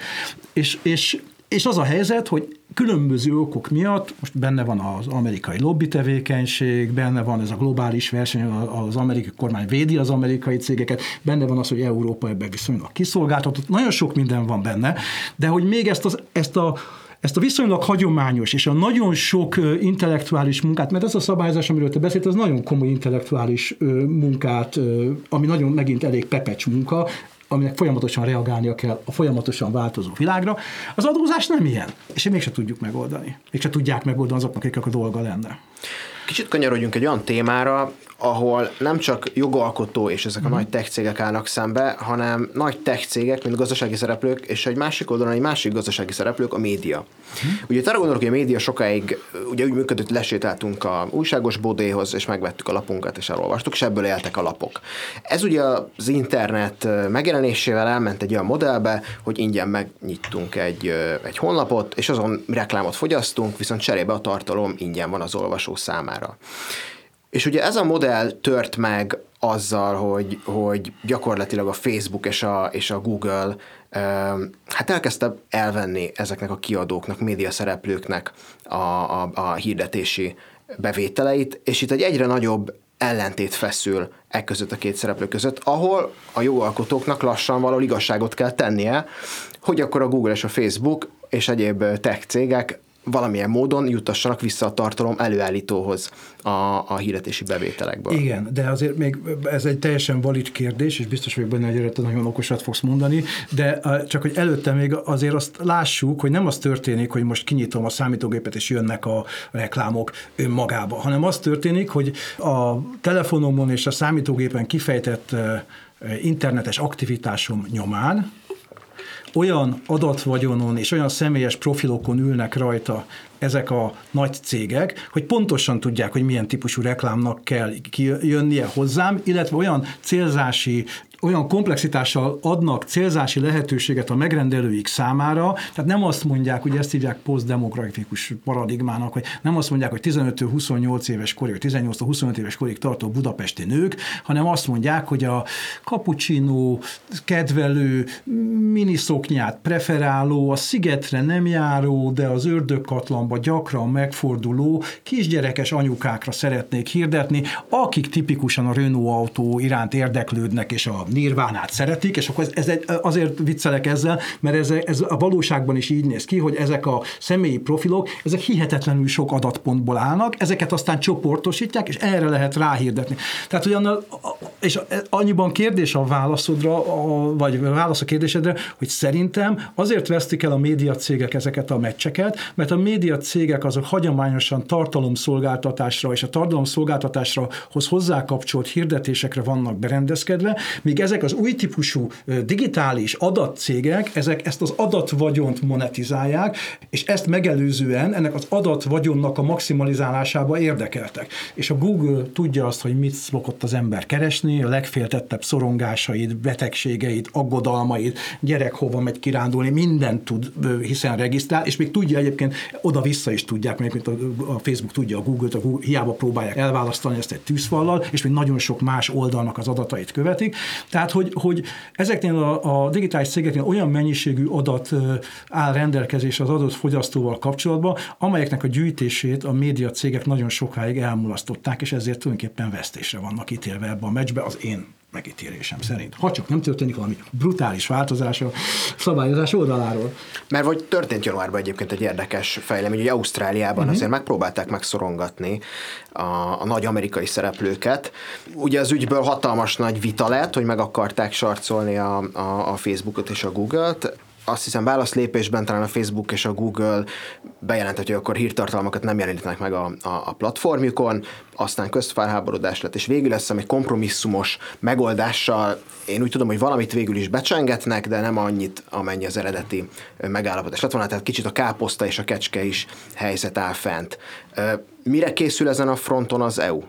És, és és az a helyzet, hogy különböző okok miatt, most benne van az amerikai lobby tevékenység, benne van ez a globális verseny, az amerikai kormány védi az amerikai cégeket, benne van az, hogy Európa ebben viszonylag kiszolgáltatott, nagyon sok minden van benne, de hogy még ezt, az, ezt a ezt a viszonylag hagyományos és a nagyon sok intellektuális munkát, mert ez a szabályozás, amiről te beszélt, az nagyon komoly intellektuális munkát, ami nagyon megint elég pepecs munka, aminek folyamatosan reagálnia kell a folyamatosan változó világra. Az adózás nem ilyen, és mégse tudjuk megoldani. Mégse tudják megoldani azoknak, akik a dolga lenne. Kicsit kanyarodjunk egy olyan témára, ahol nem csak jogalkotó és ezek a mm. nagy tech cégek állnak szembe, hanem nagy tech cégek, mint gazdasági szereplők, és egy másik oldalon egy másik gazdasági szereplők, a média. Mm. Ugye arra gondolok, hogy a média sokáig ugye úgy működött, lesétáltunk a újságos bodéhoz, és megvettük a lapunkat, és elolvastuk, és ebből éltek a lapok. Ez ugye az internet megjelenésével elment egy olyan modellbe, hogy ingyen megnyittunk egy, egy honlapot, és azon reklámot fogyasztunk, viszont cserébe a tartalom ingyen van az olvasó számára. És ugye ez a modell tört meg azzal, hogy, hogy gyakorlatilag a Facebook és a, és a Google hát elkezdte elvenni ezeknek a kiadóknak, média szereplőknek a, a, a hirdetési bevételeit, és itt egy egyre nagyobb ellentét feszül e között a két szereplő között, ahol a jogalkotóknak lassan való igazságot kell tennie, hogy akkor a Google és a Facebook és egyéb tech cégek valamilyen módon jutassanak vissza a tartalom előállítóhoz a, a hirdetési bevételekből. Igen, de azért még ez egy teljesen valid kérdés, és biztos vagyok benne, hogy erre nagyon okosat fogsz mondani, de csak hogy előtte még azért azt lássuk, hogy nem az történik, hogy most kinyitom a számítógépet, és jönnek a reklámok önmagába, hanem az történik, hogy a telefonomon és a számítógépen kifejtett internetes aktivitásom nyomán, olyan adatvagyonon és olyan személyes profilokon ülnek rajta ezek a nagy cégek, hogy pontosan tudják, hogy milyen típusú reklámnak kell kijönnie hozzám, illetve olyan célzási olyan komplexitással adnak célzási lehetőséget a megrendelőik számára, tehát nem azt mondják, hogy ezt hívják posztdemografikus paradigmának, hogy nem azt mondják, hogy 15-28 éves korig, 18-25 éves korig tartó budapesti nők, hanem azt mondják, hogy a cappuccino kedvelő, miniszoknyát preferáló, a szigetre nem járó, de az ördögkatlanba gyakran megforduló kisgyerekes anyukákra szeretnék hirdetni, akik tipikusan a Renault autó iránt érdeklődnek, és a nirvánát szeretik, és akkor ez, ez egy, azért viccelek ezzel, mert ez, ez a valóságban is így néz ki, hogy ezek a személyi profilok, ezek hihetetlenül sok adatpontból állnak, ezeket aztán csoportosítják, és erre lehet ráhirdetni. Tehát, hogy annál, és annyiban kérdés a válaszodra, vagy a válasz a kérdésedre, hogy szerintem azért vesztik el a médiacégek ezeket a meccseket, mert a médiacégek azok hagyományosan tartalomszolgáltatásra és a tartalomszolgáltatásra hoz hozzákapcsolt hirdetésekre vannak berendezkedve, míg ezek az új típusú digitális adatcégek, ezek ezt az adatvagyont monetizálják, és ezt megelőzően ennek az adatvagyonnak a maximalizálásába érdekeltek. És a Google tudja azt, hogy mit szokott az ember keresni, a legféltettebb szorongásait, betegségeit, aggodalmait, gyerek hova megy kirándulni, mindent tud, hiszen regisztrál, és még tudja egyébként, oda-vissza is tudják, mert a Facebook tudja a Google-t, a Google, hiába próbálják elválasztani ezt egy tűzfallal, és még nagyon sok más oldalnak az adatait követik. Tehát, hogy, hogy ezeknél a, a digitális cégeknél olyan mennyiségű adat áll rendelkezésre az adott fogyasztóval kapcsolatban, amelyeknek a gyűjtését a média cégek nagyon sokáig elmulasztották, és ezért tulajdonképpen vesztésre vannak ítélve ebben a meccsbe az én megítélésem szerint. Ha csak nem történik valami brutális változás a szabályozás oldaláról. Mert vagy történt januárban egyébként egy érdekes fejlemény, hogy Ausztráliában uh-huh. azért megpróbálták megszorongatni a, a nagy amerikai szereplőket. Ugye az ügyből hatalmas nagy vita lett, hogy meg akarták sarcolni a, a, a Facebookot és a Google-t azt hiszem válaszlépésben talán a Facebook és a Google bejelentett, hogy akkor hírtartalmakat nem jelenítenek meg a, a, a platformjukon, aztán közfelháborodás lett, és végül lesz egy kompromisszumos megoldással, én úgy tudom, hogy valamit végül is becsengetnek, de nem annyit, amennyi az eredeti megállapodás lett volna, tehát kicsit a káposzta és a kecske is helyzet áll fent. Mire készül ezen a fronton az EU?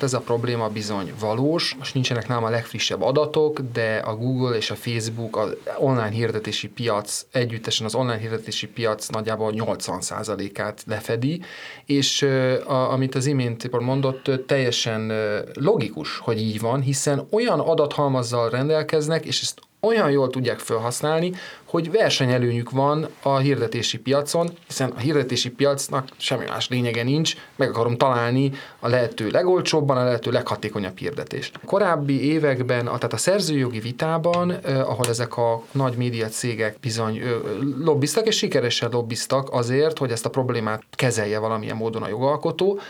Ez a probléma bizony valós, most nincsenek nálam a legfrissebb adatok, de a Google és a Facebook az online hirdetési piac együttesen az online hirdetési piac nagyjából 80%-át lefedi, és a, amit az imént mondott, teljesen logikus, hogy így van, hiszen olyan adathalmazzal rendelkeznek, és ezt olyan jól tudják felhasználni, hogy versenyelőnyük van a hirdetési piacon, hiszen a hirdetési piacnak semmi más lényege nincs, meg akarom találni a lehető legolcsóbban, a lehető leghatékonyabb hirdetést. A korábbi években, tehát a szerzőjogi vitában, ahol ezek a nagy média cégek bizony eh, lobbiztak, és sikeresen lobbiztak azért, hogy ezt a problémát kezelje valamilyen módon a jogalkotó,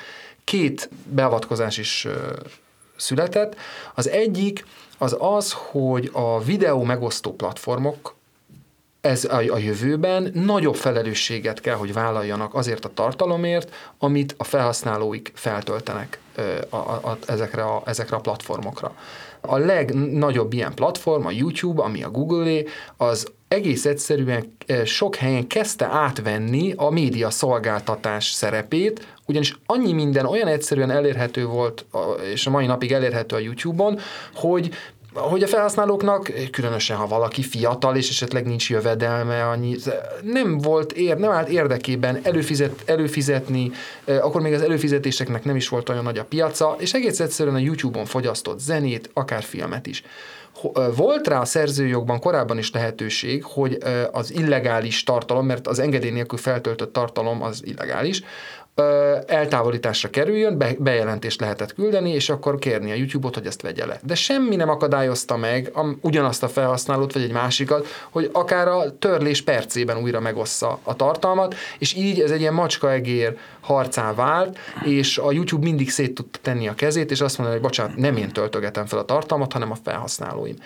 két beavatkozás is született. Az egyik az az, hogy a videó megosztó platformok ez a, jövőben nagyobb felelősséget kell, hogy vállaljanak azért a tartalomért, amit a felhasználóik feltöltenek. a, a, a, ezekre, a, ezekre a platformokra. A legnagyobb ilyen platform, a YouTube, ami a Google-é, az egész egyszerűen sok helyen kezdte átvenni a média szolgáltatás szerepét, ugyanis annyi minden olyan egyszerűen elérhető volt, és a mai napig elérhető a YouTube-on, hogy hogy a felhasználóknak, különösen ha valaki fiatal, és esetleg nincs jövedelme, annyi, nem volt ér, nem állt érdekében előfizet, előfizetni, akkor még az előfizetéseknek nem is volt olyan nagy a piaca, és egész egyszerűen a YouTube-on fogyasztott zenét, akár filmet is. Volt rá a szerzőjogban korábban is lehetőség, hogy az illegális tartalom, mert az engedély nélkül feltöltött tartalom az illegális, eltávolításra kerüljön, be, bejelentést lehetett küldeni, és akkor kérni a YouTube-ot, hogy ezt vegye le. De semmi nem akadályozta meg a, ugyanazt a felhasználót, vagy egy másikat, hogy akár a törlés percében újra megossza a tartalmat, és így ez egy ilyen macskaegér harcá vált, és a YouTube mindig szét tudta tenni a kezét, és azt mondani, hogy bocsánat, nem én töltögetem fel a tartalmat, hanem a felhasználóim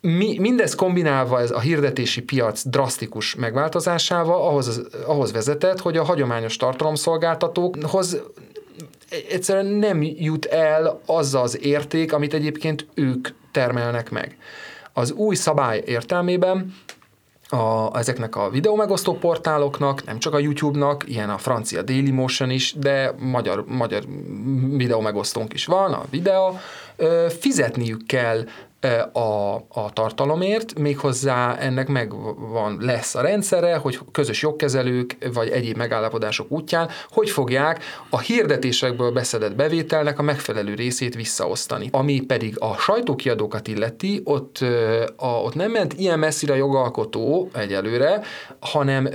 mi, mindez kombinálva ez a hirdetési piac drasztikus megváltozásával ahhoz, ahhoz vezetett, hogy a hagyományos tartalomszolgáltatókhoz egyszerűen nem jut el az az érték, amit egyébként ők termelnek meg. Az új szabály értelmében a, ezeknek a videómegosztó portáloknak, nem csak a YouTube-nak, ilyen a francia Dailymotion is, de magyar, magyar videómegosztónk is van, a videó, fizetniük kell a, a tartalomért, méghozzá ennek meg van, lesz a rendszere, hogy közös jogkezelők vagy egyéb megállapodások útján, hogy fogják a hirdetésekből beszedett bevételnek a megfelelő részét visszaosztani. Ami pedig a sajtókiadókat illeti, ott, a, ott nem ment ilyen messzire a jogalkotó egyelőre, hanem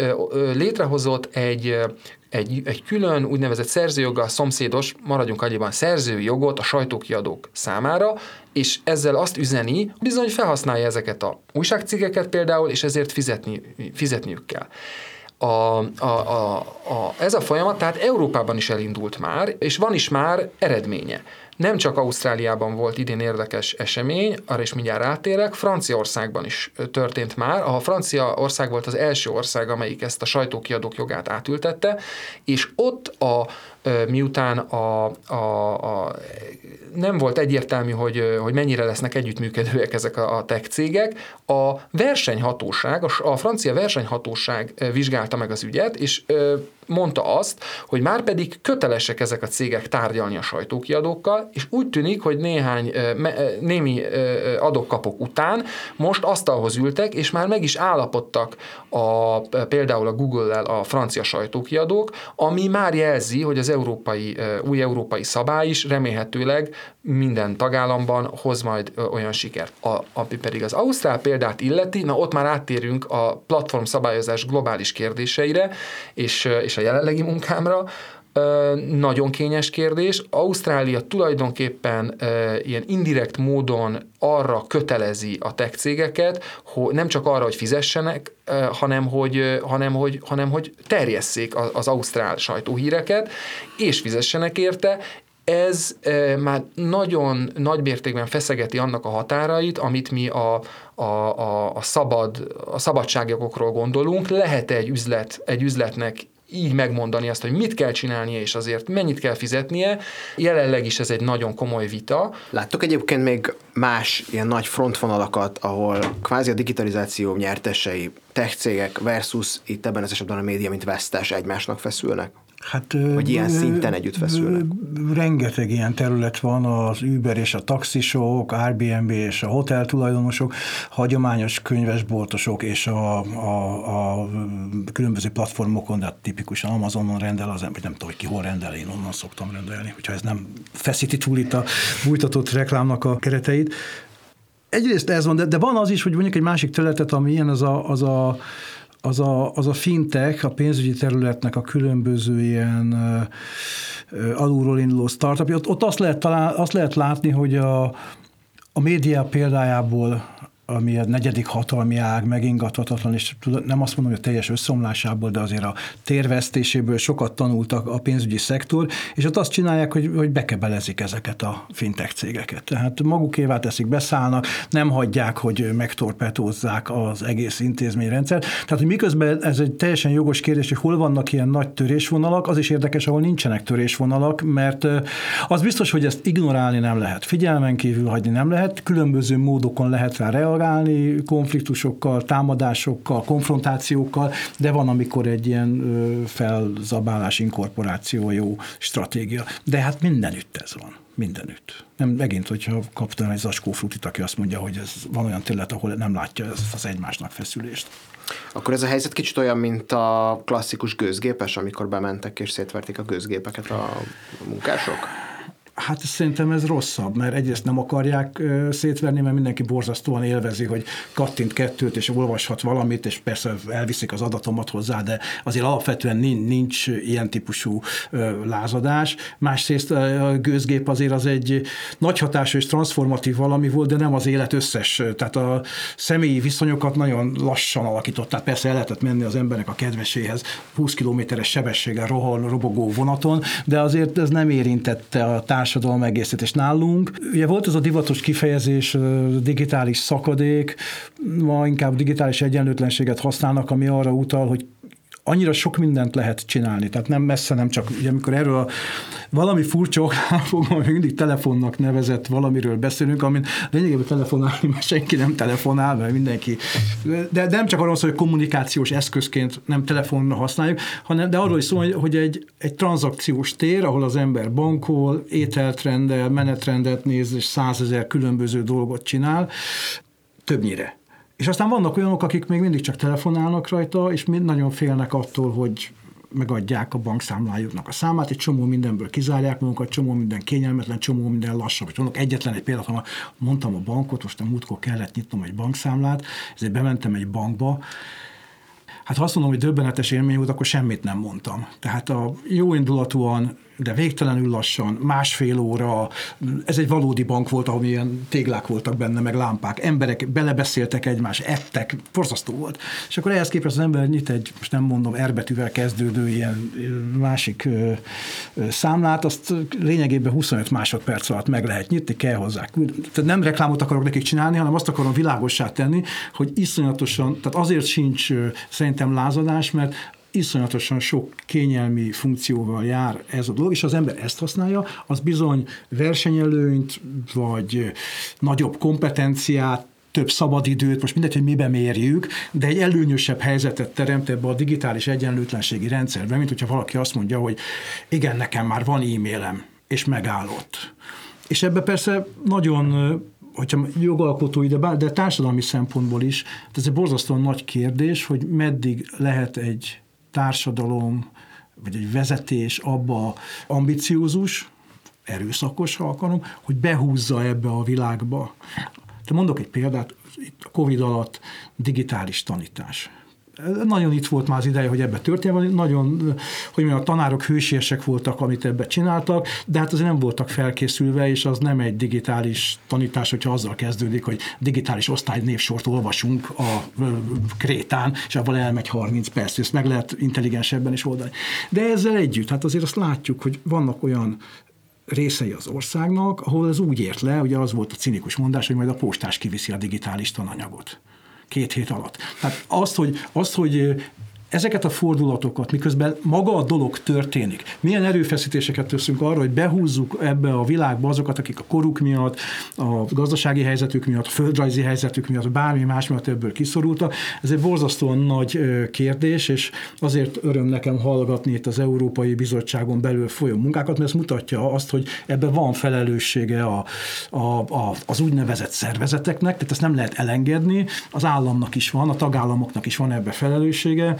létrehozott egy egy, egy külön úgynevezett szerzőjoggal szomszédos, maradjunk annyiban, szerzői jogot a sajtókiadók számára, és ezzel azt üzeni, bizony felhasználja ezeket a újságcikkeket például, és ezért fizetni, fizetniük kell. A, a, a, a, ez a folyamat tehát Európában is elindult már, és van is már eredménye. Nem csak Ausztráliában volt idén érdekes esemény, arra is mindjárt rátérek, Franciaországban is történt már. A Franciaország volt az első ország, amelyik ezt a sajtókiadók jogát átültette, és ott a miután a, a, a, nem volt egyértelmű, hogy, hogy mennyire lesznek együttműködőek ezek a, a tech cégek, a versenyhatóság, a, francia versenyhatóság vizsgálta meg az ügyet, és mondta azt, hogy már pedig kötelesek ezek a cégek tárgyalni a sajtókiadókkal, és úgy tűnik, hogy néhány némi adokkapok után most asztalhoz ültek, és már meg is állapodtak a, például a Google-lel a francia sajtókiadók, ami már jelzi, hogy az európai, új európai szabály is remélhetőleg minden tagállamban hoz majd olyan sikert. A, ami pedig az Ausztrál példát illeti, na ott már áttérünk a platform szabályozás globális kérdéseire, és, és a jelenlegi munkámra, nagyon kényes kérdés. Ausztrália tulajdonképpen ilyen indirekt módon arra kötelezi a tech cégeket, hogy nem csak arra, hogy fizessenek, hanem hogy, hanem hogy, hanem hogy terjesszék az, az ausztrál sajtóhíreket, és fizessenek érte, ez e, már nagyon nagy mértékben feszegeti annak a határait, amit mi a, a, a, a, szabad, a szabadságjogokról gondolunk. Lehet egy üzlet, egy üzletnek így megmondani azt, hogy mit kell csinálnia, és azért mennyit kell fizetnie. Jelenleg is ez egy nagyon komoly vita. Láttok egyébként még más ilyen nagy frontvonalakat, ahol kvázi a digitalizáció nyertesei, tech cégek versus itt ebben az esetben a média, mint vesztes egymásnak feszülnek? Hát, Vagy ilyen szinten együtt feszülnek? Rengeteg ilyen terület van, az Uber és a taxisok, Airbnb és a hotel tulajdonosok, hagyományos könyvesboltosok és a, a, a különböző platformokon, de tipikusan Amazonon rendel az ember, nem tudom, hogy ki hol rendel, én onnan szoktam rendelni, hogyha ez nem feszíti túl itt a bújtatott reklámnak a kereteit. Egyrészt ez van, de, de van az is, hogy mondjuk egy másik területet, ami ilyen, az a, az a az a, az a fintech, a pénzügyi területnek a különböző ilyen alulról induló startup, ott, ott azt, lehet talán, azt lehet látni, hogy a, a média példájából ami a negyedik hatalmi ág megingathatatlan, és nem azt mondom, hogy a teljes összeomlásából, de azért a térvesztéséből sokat tanultak a pénzügyi szektor, és ott azt csinálják, hogy, hogy bekebelezik ezeket a fintech cégeket. Tehát magukévá teszik, beszállnak, nem hagyják, hogy megtorpetózzák az egész intézményrendszer. Tehát, hogy miközben ez egy teljesen jogos kérdés, hogy hol vannak ilyen nagy törésvonalak, az is érdekes, ahol nincsenek törésvonalak, mert az biztos, hogy ezt ignorálni nem lehet, figyelmen kívül hagyni nem lehet, különböző módokon lehet rá reagálni konfliktusokkal, támadásokkal, konfrontációkkal, de van, amikor egy ilyen felzabálás, inkorporáció jó stratégia. De hát mindenütt ez van mindenütt. Nem, megint, hogyha kaptam egy zacskó frutit, aki azt mondja, hogy ez van olyan terület, ahol nem látja ezt az egymásnak feszülést. Akkor ez a helyzet kicsit olyan, mint a klasszikus gőzgépes, amikor bementek és szétverték a gőzgépeket a munkások? Hát szerintem ez rosszabb, mert egyrészt nem akarják szétverni, mert mindenki borzasztóan élvezi, hogy kattint kettőt, és olvashat valamit, és persze elviszik az adatomat hozzá, de azért alapvetően nincs, nincs ilyen típusú lázadás. Másrészt a gőzgép azért az egy nagy hatású és transformatív valami volt, de nem az élet összes. Tehát a személyi viszonyokat nagyon lassan alakították. Persze el lehetett menni az emberek a kedveséhez 20 kilométeres sebességgel rohan, robogó vonaton, de azért ez nem érintette a tár társadalom egészét. És nálunk, ugye volt ez a divatos kifejezés, digitális szakadék, ma inkább digitális egyenlőtlenséget használnak, ami arra utal, hogy annyira sok mindent lehet csinálni, tehát nem messze, nem csak, ugye amikor erről a valami furcsa fogom, mindig telefonnak nevezett valamiről beszélünk, amin lényegében telefonálni, mert senki nem telefonál, mert mindenki, de, de nem csak arról szól, hogy kommunikációs eszközként nem telefonra használjuk, hanem de arról is szól, hogy egy, egy tranzakciós tér, ahol az ember bankol, ételt rendel, menetrendet néz, és százezer különböző dolgot csinál, többnyire és aztán vannak olyanok, akik még mindig csak telefonálnak rajta, és mind nagyon félnek attól, hogy megadják a bankszámlájuknak a számát, egy csomó mindenből kizárják magukat, csomó minden kényelmetlen, csomó minden lassabb. Hogy mondok egyetlen egy példát, ha mondtam a bankot, most a múltkor kellett nyitnom egy bankszámlát, ezért bementem egy bankba, Hát ha azt mondom, hogy döbbenetes élmény volt, akkor semmit nem mondtam. Tehát a jó indulatúan de végtelenül lassan, másfél óra, ez egy valódi bank volt, ahol ilyen téglák voltak benne, meg lámpák, emberek belebeszéltek egymás, ettek, forzasztó volt. És akkor ehhez képest az ember nyit egy, most nem mondom, erbetűvel kezdődő ilyen másik ö, ö, számlát, azt lényegében 25 másodperc alatt meg lehet nyitni, kell hozzá. Tehát nem reklámot akarok nekik csinálni, hanem azt akarom világossá tenni, hogy iszonyatosan, tehát azért sincs szerintem lázadás, mert iszonyatosan sok kényelmi funkcióval jár ez a dolog, és az ember ezt használja, az bizony versenyelőnyt, vagy nagyobb kompetenciát, több szabadidőt, most mindegy, hogy miben mérjük, de egy előnyösebb helyzetet teremt ebbe a digitális egyenlőtlenségi rendszerbe, mint hogyha valaki azt mondja, hogy igen, nekem már van e-mailem, és megállott. És ebbe persze nagyon hogyha jogalkotói, de, de társadalmi szempontból is, ez egy borzasztóan nagy kérdés, hogy meddig lehet egy társadalom, vagy egy vezetés abba ambiciózus, erőszakos, ha akarom, hogy behúzza ebbe a világba. De mondok egy példát, itt a Covid alatt digitális tanítás nagyon itt volt már az ideje, hogy ebbe történjen, nagyon, hogy mondjam, a tanárok hősiesek voltak, amit ebbe csináltak, de hát azért nem voltak felkészülve, és az nem egy digitális tanítás, hogyha azzal kezdődik, hogy digitális osztálynévsort olvasunk a krétán, és abban elmegy 30 perc, ezt meg lehet intelligensebben is oldani. De ezzel együtt, hát azért azt látjuk, hogy vannak olyan részei az országnak, ahol ez úgy ért le, ugye az volt a cinikus mondás, hogy majd a postás kiviszi a digitális tananyagot két hét alatt. Tehát azt, hogy, azt, hogy ezeket a fordulatokat, miközben maga a dolog történik, milyen erőfeszítéseket teszünk arra, hogy behúzzuk ebbe a világba azokat, akik a koruk miatt, a gazdasági helyzetük miatt, a földrajzi helyzetük miatt, bármi más miatt ebből kiszorultak, ez egy borzasztóan nagy kérdés, és azért öröm nekem hallgatni itt az Európai Bizottságon belül folyó munkákat, mert ez mutatja azt, hogy ebben van felelőssége a, a, a, az úgynevezett szervezeteknek, tehát ezt nem lehet elengedni, az államnak is van, a tagállamoknak is van ebbe felelőssége,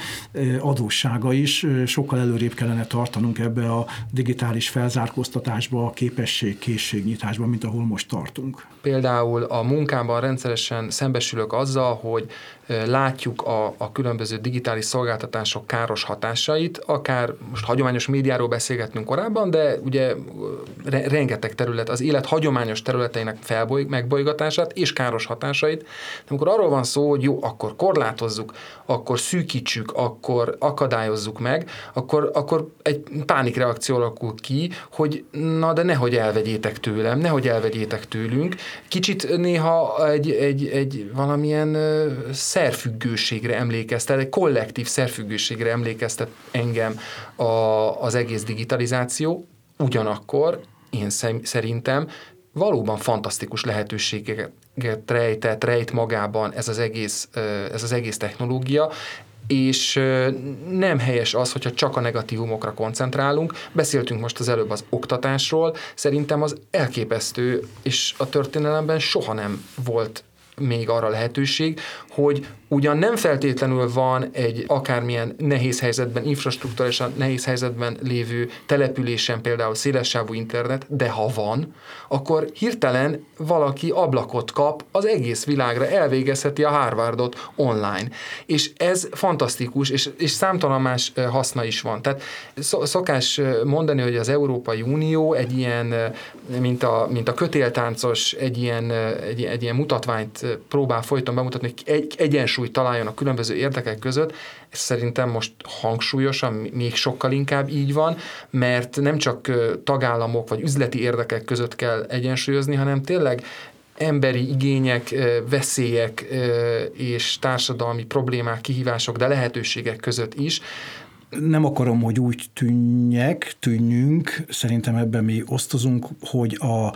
adóssága is, sokkal előrébb kellene tartanunk ebbe a digitális felzárkóztatásba, a képesség, készségnyitásba, mint ahol most tartunk. Például a munkában rendszeresen szembesülök azzal, hogy látjuk a, a különböző digitális szolgáltatások káros hatásait, akár most hagyományos médiáról beszélgettünk korábban, de ugye re, rengeteg terület, az élet hagyományos területeinek felboly, megbolygatását és káros hatásait. De amikor arról van szó, hogy jó, akkor korlátozzuk, akkor szűkítsük, akkor akadályozzuk meg, akkor, akkor egy pánikreakció alakul ki, hogy na de nehogy elvegyétek tőlem, nehogy elvegyétek tőlünk. Kicsit néha egy, egy, egy valamilyen szerfüggőségre emlékeztet, egy kollektív szerfüggőségre emlékeztet engem a, az egész digitalizáció, ugyanakkor én szerintem valóban fantasztikus lehetőségeket rejtett, rejt magában ez az egész, ez az egész technológia, és nem helyes az, hogyha csak a negatívumokra koncentrálunk. Beszéltünk most az előbb az oktatásról, szerintem az elképesztő, és a történelemben soha nem volt még arra lehetőség, hogy ugyan nem feltétlenül van egy akármilyen nehéz helyzetben, infrastruktúrálisan nehéz helyzetben lévő településen például szélessávú internet, de ha van, akkor hirtelen valaki ablakot kap az egész világra, elvégezheti a Harvardot online. És ez fantasztikus, és, és számtalan más haszna is van. Tehát szokás mondani, hogy az Európai Unió egy ilyen, mint a, mint a kötéltáncos, egy ilyen, egy, egy ilyen mutatványt próbál folyton bemutatni, hogy egy, egyensúlyt találjon a különböző érdekek között, ez szerintem most hangsúlyosan még sokkal inkább így van, mert nem csak tagállamok vagy üzleti érdekek között kell egyensúlyozni, hanem tényleg emberi igények, veszélyek és társadalmi problémák, kihívások, de lehetőségek között is. Nem akarom, hogy úgy tűnjek, tűnjünk, szerintem ebben mi osztozunk, hogy a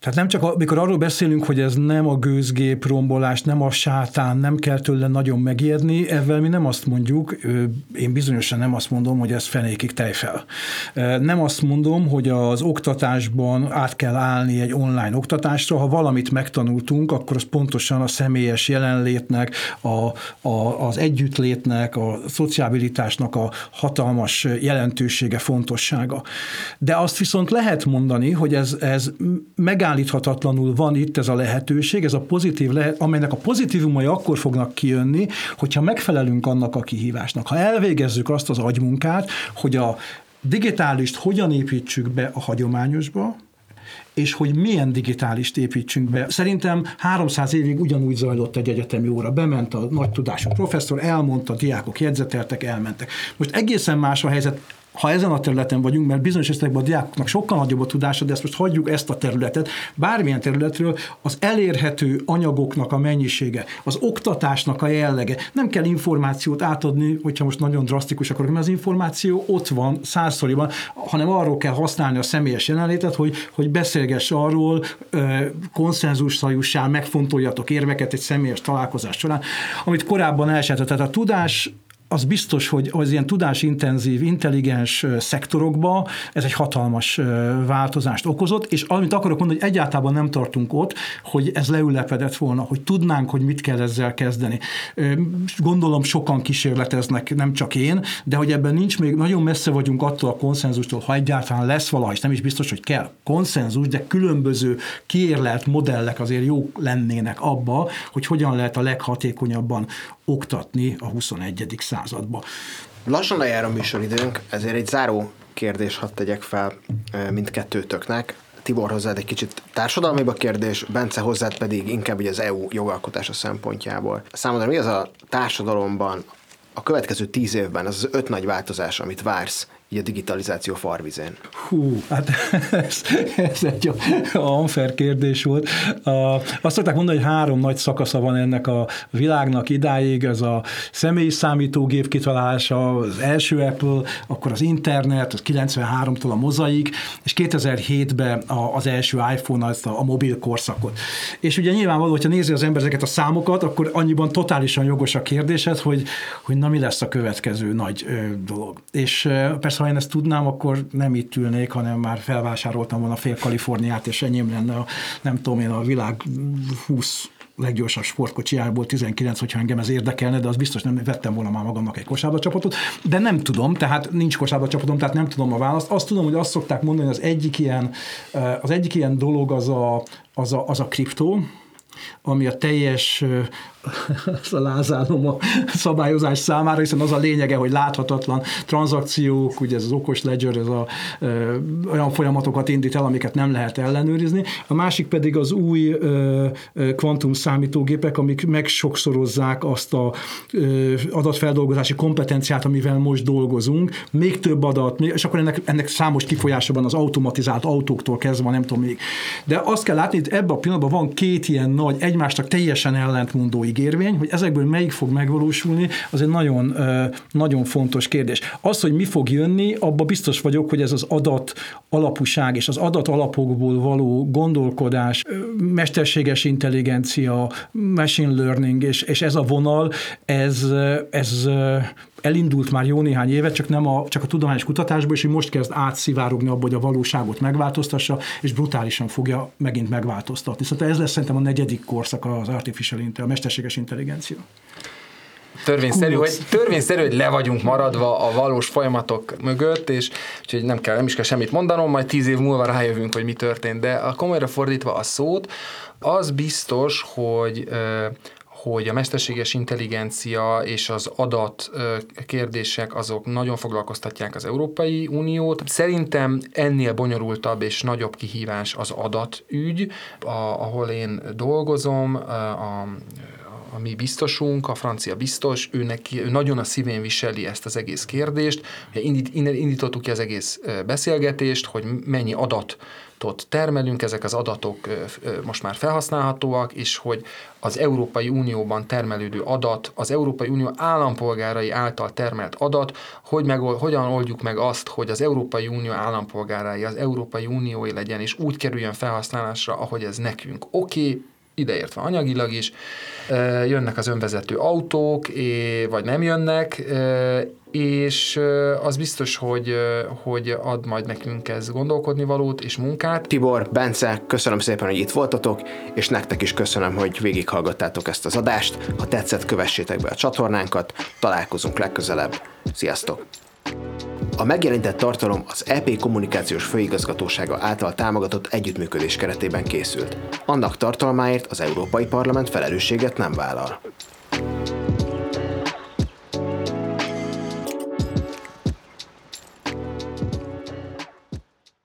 tehát nem csak, amikor arról beszélünk, hogy ez nem a gőzgép rombolás, nem a sátán, nem kell tőle nagyon megijedni, ezzel mi nem azt mondjuk, én bizonyosan nem azt mondom, hogy ez fenékig tejfel. Nem azt mondom, hogy az oktatásban át kell állni egy online oktatásra, ha valamit megtanultunk, akkor az pontosan a személyes jelenlétnek, a, a, az együttlétnek, a szociabilitásnak a hatalmas jelentősége, fontossága. De azt viszont lehet mondani, hogy ez, ez megáll megállíthatatlanul van itt ez a lehetőség, ez a pozitív lehet, amelynek a pozitívumai akkor fognak kijönni, hogyha megfelelünk annak a kihívásnak. Ha elvégezzük azt az agymunkát, hogy a digitálist hogyan építsük be a hagyományosba, és hogy milyen digitálist építsünk be. Szerintem 300 évig ugyanúgy zajlott egy egyetemi óra. Bement a nagy tudású professzor, elmondta, diákok jegyzeteltek, elmentek. Most egészen más a helyzet, ha ezen a területen vagyunk, mert bizonyos esetekben a diákoknak sokkal nagyobb a tudása, de ezt most hagyjuk ezt a területet, bármilyen területről az elérhető anyagoknak a mennyisége, az oktatásnak a jellege. Nem kell információt átadni, hogyha most nagyon drasztikus akarok, mert az információ ott van, százszoriban, hanem arról kell használni a személyes jelenlétet, hogy, hogy beszélgess arról, konszenzussal megfontoljatok érveket egy személyes találkozás során, amit korábban elsejtett. Tehát a tudás az biztos, hogy az ilyen tudásintenzív, intelligens szektorokba ez egy hatalmas változást okozott, és amit akarok mondani, hogy egyáltalán nem tartunk ott, hogy ez leülepedett volna, hogy tudnánk, hogy mit kell ezzel kezdeni. Gondolom sokan kísérleteznek, nem csak én, de hogy ebben nincs még, nagyon messze vagyunk attól a konszenzustól, ha egyáltalán lesz valaha, és nem is biztos, hogy kell konszenzus, de különböző kiérlelt modellek azért jó lennének abba, hogy hogyan lehet a leghatékonyabban oktatni a 21. századba. Lassan lejár a műsoridőnk, ezért egy záró kérdés hadd tegyek fel mindkettőtöknek. Tibor hozzád egy kicsit társadalmiba kérdés, Bence hozzád pedig inkább ugye az EU jogalkotása szempontjából. Számodra mi az a társadalomban a következő tíz évben az az öt nagy változás, amit vársz így a digitalizáció farvizén? Hú, hát ez, ez egy unfair kérdés volt. Azt szokták mondani, hogy három nagy szakasza van ennek a világnak idáig, ez a személyi számítógép kitalálása, az első Apple, akkor az internet, az 93-tól a mozaik, és 2007-ben az első iPhone, az a, mobil korszakot. És ugye nyilvánvaló, hogyha nézi az ember ezeket a számokat, akkor annyiban totálisan jogos a kérdésed, hogy, hogy na mi lesz a következő nagy dolog. És persze Persze, ha én ezt tudnám, akkor nem itt ülnék, hanem már felvásároltam volna fél Kaliforniát, és enyém lenne a, nem tudom én, a világ 20 leggyorsabb sportkocsiából 19, hogyha engem ez érdekelne, de az biztos nem vettem volna már magamnak egy kosárba csapatot, de nem tudom, tehát nincs kosárba csapatom, tehát nem tudom a választ. Azt tudom, hogy azt szokták mondani, az egyik ilyen, az egyik ilyen dolog az a, az a, az a kriptó, ami a teljes az a lázálom a szabályozás számára, hiszen az a lényege, hogy láthatatlan tranzakciók, ugye ez az okos ledger, ez a, ö, olyan folyamatokat indít el, amiket nem lehet ellenőrizni. A másik pedig az új ö, kvantum számítógépek, amik megsokszorozzák azt a ö, adatfeldolgozási kompetenciát, amivel most dolgozunk. Még több adat, és akkor ennek, ennek számos kifolyása van az automatizált autóktól kezdve, nem tudom még. De azt kell látni, hogy ebben a pillanatban van két ilyen nagy, egymástak teljesen ellentmondó ígérvény, hogy ezekből melyik fog megvalósulni, az egy nagyon, nagyon fontos kérdés. Az, hogy mi fog jönni, abba biztos vagyok, hogy ez az adat alapúság és az adat alapokból való gondolkodás, mesterséges intelligencia, machine learning, és, és ez a vonal, ez, ez elindult már jó néhány éve, csak nem a, csak a tudományos kutatásból, és hogy most kezd átszivárogni abba, hogy a valóságot megváltoztassa, és brutálisan fogja megint megváltoztatni. Szóval ez lesz szerintem a negyedik korszak az artificial intelligence, a mesterséges intelligencia törvényszerű, hogy, törvényszerű, hogy le vagyunk maradva a valós folyamatok mögött, és úgyhogy nem kell, nem is kell semmit mondanom, majd tíz év múlva rájövünk, hogy mi történt. De a komolyra fordítva a szót, az biztos, hogy hogy a mesterséges intelligencia és az adat kérdések azok nagyon foglalkoztatják az Európai Uniót. Szerintem ennél bonyolultabb és nagyobb kihívás az adatügy, ahol én dolgozom, a a mi biztosunk, a francia biztos, ő, neki, ő nagyon a szívén viseli ezt az egész kérdést. Indít, indítottuk ki az egész beszélgetést, hogy mennyi adat termelünk, ezek az adatok most már felhasználhatóak, és hogy az Európai Unióban termelődő adat, az Európai Unió állampolgárai által termelt adat, hogy meg, hogyan oldjuk meg azt, hogy az Európai Unió állampolgárai az Európai Uniói legyen, és úgy kerüljön felhasználásra, ahogy ez nekünk oké, okay, ideértve anyagilag is, jönnek az önvezető autók, vagy nem jönnek, és az biztos, hogy, hogy ad majd nekünk ez gondolkodni valót és munkát. Tibor, Bence, köszönöm szépen, hogy itt voltatok, és nektek is köszönöm, hogy végighallgattátok ezt az adást. Ha tetszett, kövessétek be a csatornánkat, találkozunk legközelebb. Sziasztok! A megjelentett tartalom az EP kommunikációs főigazgatósága által támogatott együttműködés keretében készült. Annak tartalmáért az Európai Parlament felelősséget nem vállal.